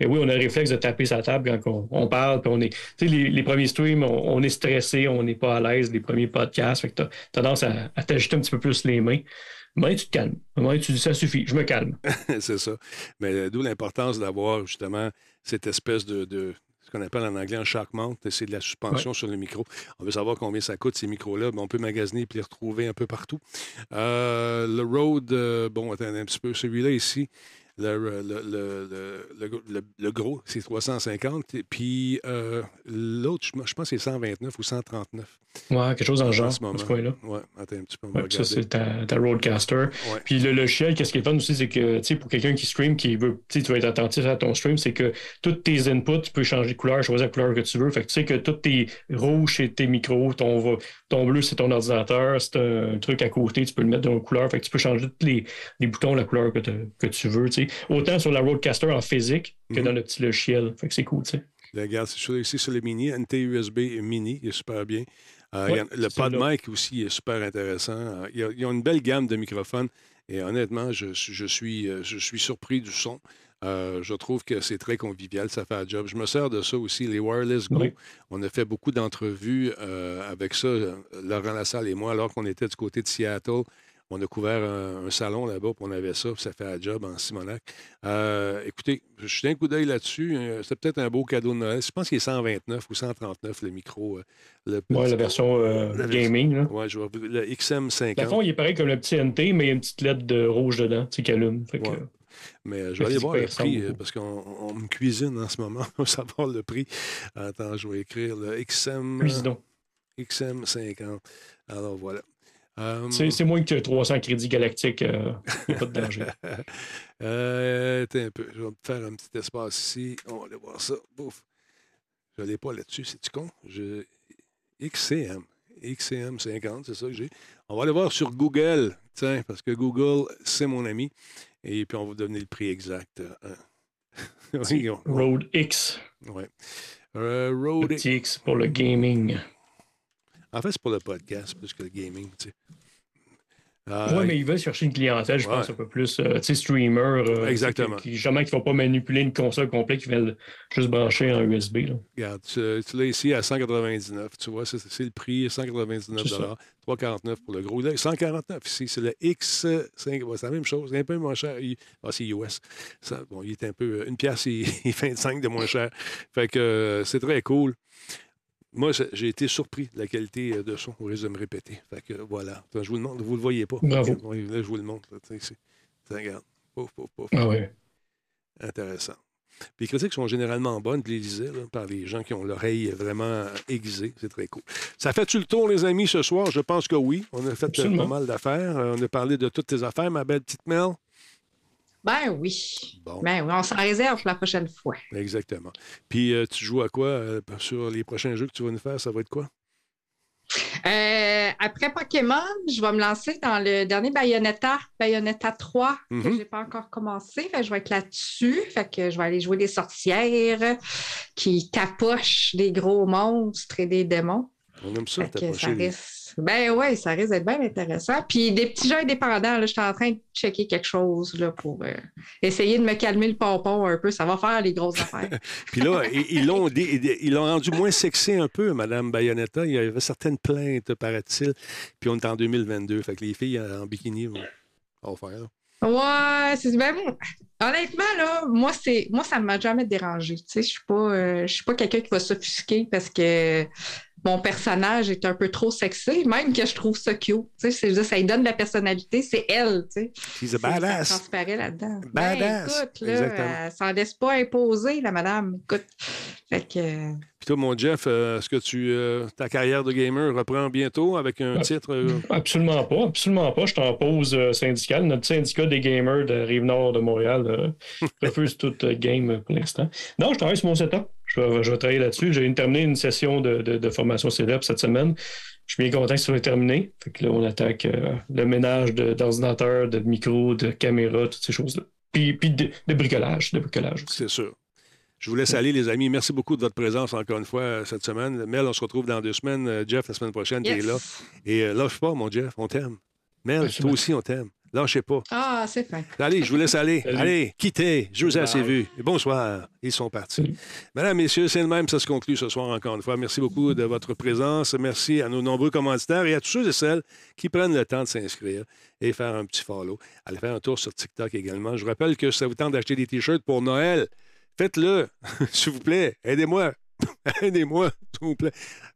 mais oui, on a le réflexe de taper la table quand on, parle. Puis on est, les, les premiers streams, on, est stressé, on n'est pas à l'aise, les premiers podcasts. Fait que tu as tendance à, à t'agiter un petit peu plus les mains. Mais tu te calmes. Donné, tu dis ça suffit, je me calme. (laughs) c'est ça. Mais euh, d'où l'importance d'avoir justement cette espèce de, qu'on appelle en anglais un shock mount, c'est de la suspension sur le micro. On veut savoir combien ça coûte ces micros-là, mais on peut magasiner et les retrouver un peu partout. Euh, le Rode, euh, bon, attendez un petit peu, celui-là ici. Le, le, le, le- le- le- le gros, c'est 350. Et puis euh, l'autre, je, je pense que c'est 129 ou 139 Ouais, quelque chose en genre, à ce point-là. Ouais, attends un petit peu, Ouais, ça, c'est ta, ta Roadcaster. Ouais. Puis le logiciel, qu'est-ce qui est fun aussi, c'est que, tu sais, pour quelqu'un qui stream, qui veut, tu vas être attentif à ton stream, c'est que tous tes inputs, tu peux changer de couleur, choisir la couleur que tu veux. Fait que tu sais que tous tes rouges, c'est tes micros, ton, bleu, c'est ton ordinateur, c'est un truc à côté, tu peux le mettre dans une couleur. Fait que tu peux changer tous les, les boutons, la couleur que, tu veux, tu sais. Autant sur la Roadcaster en physique que Mhm. dans le petit logiciel. Fait que c'est cool, tu sais. Regarde, c'est ici sur le mini, NT USB mini, il est super bien. Euh, y a- le c'est pod là. mic aussi est super intéressant. Euh, il y a- Ils ont une belle gamme de microphones et honnêtement, je, je suis, euh, je suis surpris du son. Euh, je trouve que c'est très convivial, ça fait un job. Je me sers de ça aussi, les Wireless Go. Oui. On a fait beaucoup d'entrevues euh, avec ça, Laurent Lassalle et moi, alors qu'on était du côté de Seattle. On a couvert un, un salon là-bas, puis on avait ça, puis ça fait un job en Simonac. Euh, écoutez, je suis un coup d'œil là-dessus. Euh, C'est peut-être un beau cadeau de Noël. Je pense qu'il est 129 ou 139, le micro. euh, le Ouais, petit- la version euh, La version- gaming, là. Ouais, je vois le XM50. Dans fond, il est pareil comme le petit NT, mais il y a une petite lettre de rouge dedans, tu sais, qui allume. Fait que, Ouais. Mais je vais aller voir le prix euh, parce qu'on on me cuisine en ce moment (laughs) pour savoir le prix. Attends, je vais écrire le XM, Cuisine donc. XM50. Alors voilà. Euh, C'est moins que 300 crédits galactiques. A pas de danger. (laughs) euh, attends un peu. Je vais me faire un petit espace ici. On va aller voir ça. Bouf. Je ne l'ai pas là-dessus. C'est-tu con? Je... XCM. XCM 50, c'est ça que j'ai. On va aller voir sur Google. Tiens, parce que Google, c'est mon ami. Et puis, on va vous donner le prix exact. Euh, (laughs) oui, on- Road X. Ouais. Euh, Le petit X pour le gaming. En fait, c'est pour le podcast plus que le gaming, tu sais. Euh, Oui, mais ils veulent chercher une clientèle, je pense, un peu plus, euh, tu sais, streamer. euh, Exactement. Qui, qui ne vont pas manipuler une console complète, qui veulent juste brancher en USB. Là. Regarde, tu, tu l'as ici à 199. Tu vois, c'est, le prix, 199 C'est ça. 349 pour le gros. Là, 149 ici, c'est le X5. ouais, c'est la même chose, c'est un peu moins cher. Il- ah, c'est US. Ça, bon, il est un peu. Une pièce et, et 25 de moins cher. Fait que euh, c'est très cool. Moi, j'ai- été surpris de la qualité euh, de son, au risque de me répéter. Fait que voilà. Je vous le montre, vous le voyez pas. Bravo. Là, je vous le montre. Tiens, regarde. Pouf, pouf, pouf. Ah ouais. Intéressant. Puis les critiques sont généralement bonnes, je les lisais, là, par les gens qui ont l'oreille vraiment aiguisée. C'est très cool. Ça fait-tu le tour, les amis, ce soir? Je pense que oui. On a fait euh, Absolument. pas mal d'affaires. Euh, on a parlé de toutes tes affaires, ma belle petite Mel. Ben oui. Bon. Ben oui, on s'en réserve pour la prochaine fois. Exactement. Puis euh, tu joues à quoi euh, sur les prochains jeux que tu vas nous faire? Ça va être quoi? Euh, après Pokémon, je vais me lancer dans le dernier Bayonetta, Bayonetta 3, que Mhm. je n'ai pas encore commencé. Fait que je vais être là-dessus. Fait que je vais aller jouer des sorcières qui capochent des gros monstres et des démons. On aime ça, Fait ça risque. Ben oui, ça risque d'être bien intéressant. Puis des petits jeux indépendants, là, je suis en train de checker quelque chose là, pour euh, essayer de me calmer le pompon un peu. Ça va faire les grosses affaires. (laughs) Puis là, ils- l'ont ils rendu moins sexy un peu, Madame Bayonetta. Il y avait certaines plaintes, paraît-il. Puis on est en 2022. Fait que les filles en bikini vont vont faire. là. Ouais, c'est ben, honnêtement là, moi c'est moi ça ne m'a jamais dérangé. Tu sais, je suis pas euh, je suis pas quelqu'un qui va s'offusquer parce que mon personnage est un peu trop sexy, même que je trouve ça cute. Tu sais, ça lui donne de la personnalité, c'est elle, tu sais. She's a C'est- Ça badass. transparaît là-dedans. Badass. Ben, écoute, là, elle s'en laisse pas imposer, la madame. Écoute. Fait que. euh, Puis toi, mon Jeff, euh, est-ce que tu, euh, ta carrière de gamer reprend bientôt avec un titre? euh, Absolument pas, absolument pas. Je suis en pause euh, syndicale. Notre syndicat des gamers de Rive-Nord de Montréal euh, (laughs) refuse toute euh, game pour l'instant. Non, je travaille sur mon setup. Je vais, je vais travailler là-dessus. J'ai terminé une session de, de- de formation célèbre cette semaine. Je suis bien content que ce soit terminé. Fait que là, on attaque euh, le ménage d'ordinateurs, de, micros, de caméras, toutes ces choses-là. Puis, puis de, de bricolage, de bricolage. C'est sûr. Je vous laisse aller, les amis. Merci beaucoup de votre présence encore une fois euh, cette semaine. Mel, on se retrouve dans deux semaines. Euh, Jeff, la semaine prochaine, tu es Yes. là. Et euh, lâche pas, mon Jeff, on t'aime. Mel, toi aussi, on t'aime. Lâchez pas. Ah, c'est fin. Allez, je vous laisse aller. Salut. Allez, quittez. Je vous ai assez vu. Et bonsoir. Ils sont partis. Salut. Mesdames, Messieurs, c'est le même. Ça se conclut ce soir encore une fois. Merci beaucoup de votre présence. Merci à nos nombreux commanditaires et à tous ceux et celles qui prennent le temps de s'inscrire et faire un petit follow. Allez faire un tour sur TikTok également. Je vous rappelle que ça vous tente d'acheter des T-shirts pour Noël. Faites-le, (laughs) s'il vous plaît. Aidez-moi. (laughs) Aidez-moi, s'il vous plaît.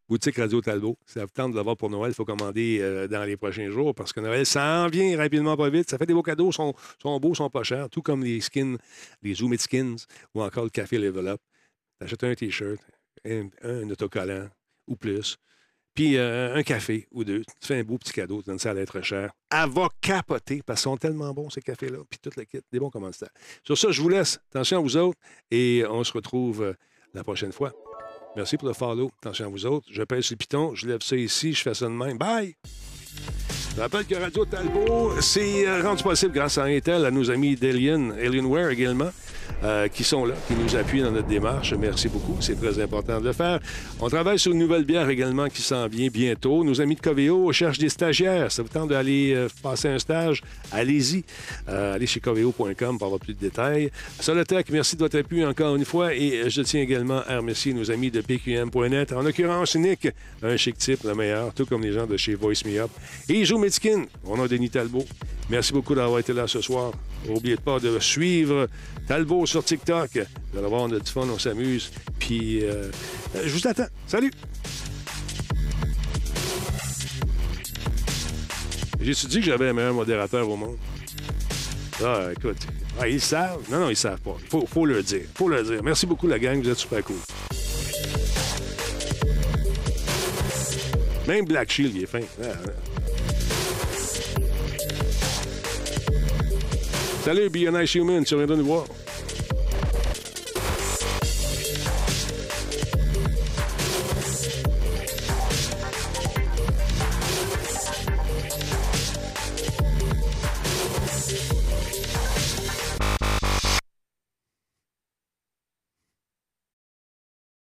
Boutique Radio Talbot. Ça vous tente de l'avoir pour Noël. Il faut commander euh, dans les prochains jours parce que Noël s'en vient rapidement, pas vite. Ça fait des beaux cadeaux, sont, sont beaux, sont pas chers, tout comme les skins, les Zoom It Skins ou encore le café Level Up. T'achètes un T-shirt, un, autocollant ou plus, puis euh, un café ou deux. Tu fais un beau petit cadeau, tu donnes ça à l'être cher. Elle va capoter parce qu'ils sont tellement bons, ces cafés-là, puis tout le kit, des bons commanditaires. Sur ça, je vous laisse. Attention à vous autres et on se retrouve euh, la prochaine fois. Merci pour le follow. Attention à vous autres. Je pèse le piton, je lève ça ici, je fais ça de même. Bye! Je rappelle que Radio Talbot, c'est euh, rendu possible grâce à Intel, à nos amis d'Alien, Alienware également, euh, qui sont là, qui nous appuient dans notre démarche. Merci beaucoup, c'est très important de le faire. On travaille sur une nouvelle bière également qui s'en vient bientôt. Nos amis de Coveo cherchent des stagiaires. Ça vous tente d'aller euh, passer un stage? Allez-y. Euh, allez chez coveo.com pour avoir plus de détails. Solotech, merci de votre appui encore une fois. Et euh, je tiens également à remercier nos amis de PQM.net. En l'occurrence, Nick, un chic type, le meilleur, tout comme les gens de chez Voice Me Up. Et Joe Medskin, on a Denis Talbot. Merci beaucoup d'avoir été là ce soir. N'oubliez pas de suivre Talbot sur TikTok. Vous allez voir, on a du fun, on s'amuse. Puis, euh, je vous attends. Salut! J'ai-tu dit que j'avais le meilleur modérateur au monde? Ah, écoute. Ah, ils savent? Non, non, ils savent pas. Faut, faut le dire. faut le dire. Merci beaucoup, la gang. Vous êtes super cool. Même Black Shield, il est fin. Ah, Salut, Be a Nice Human. Tu reviendras nous voir.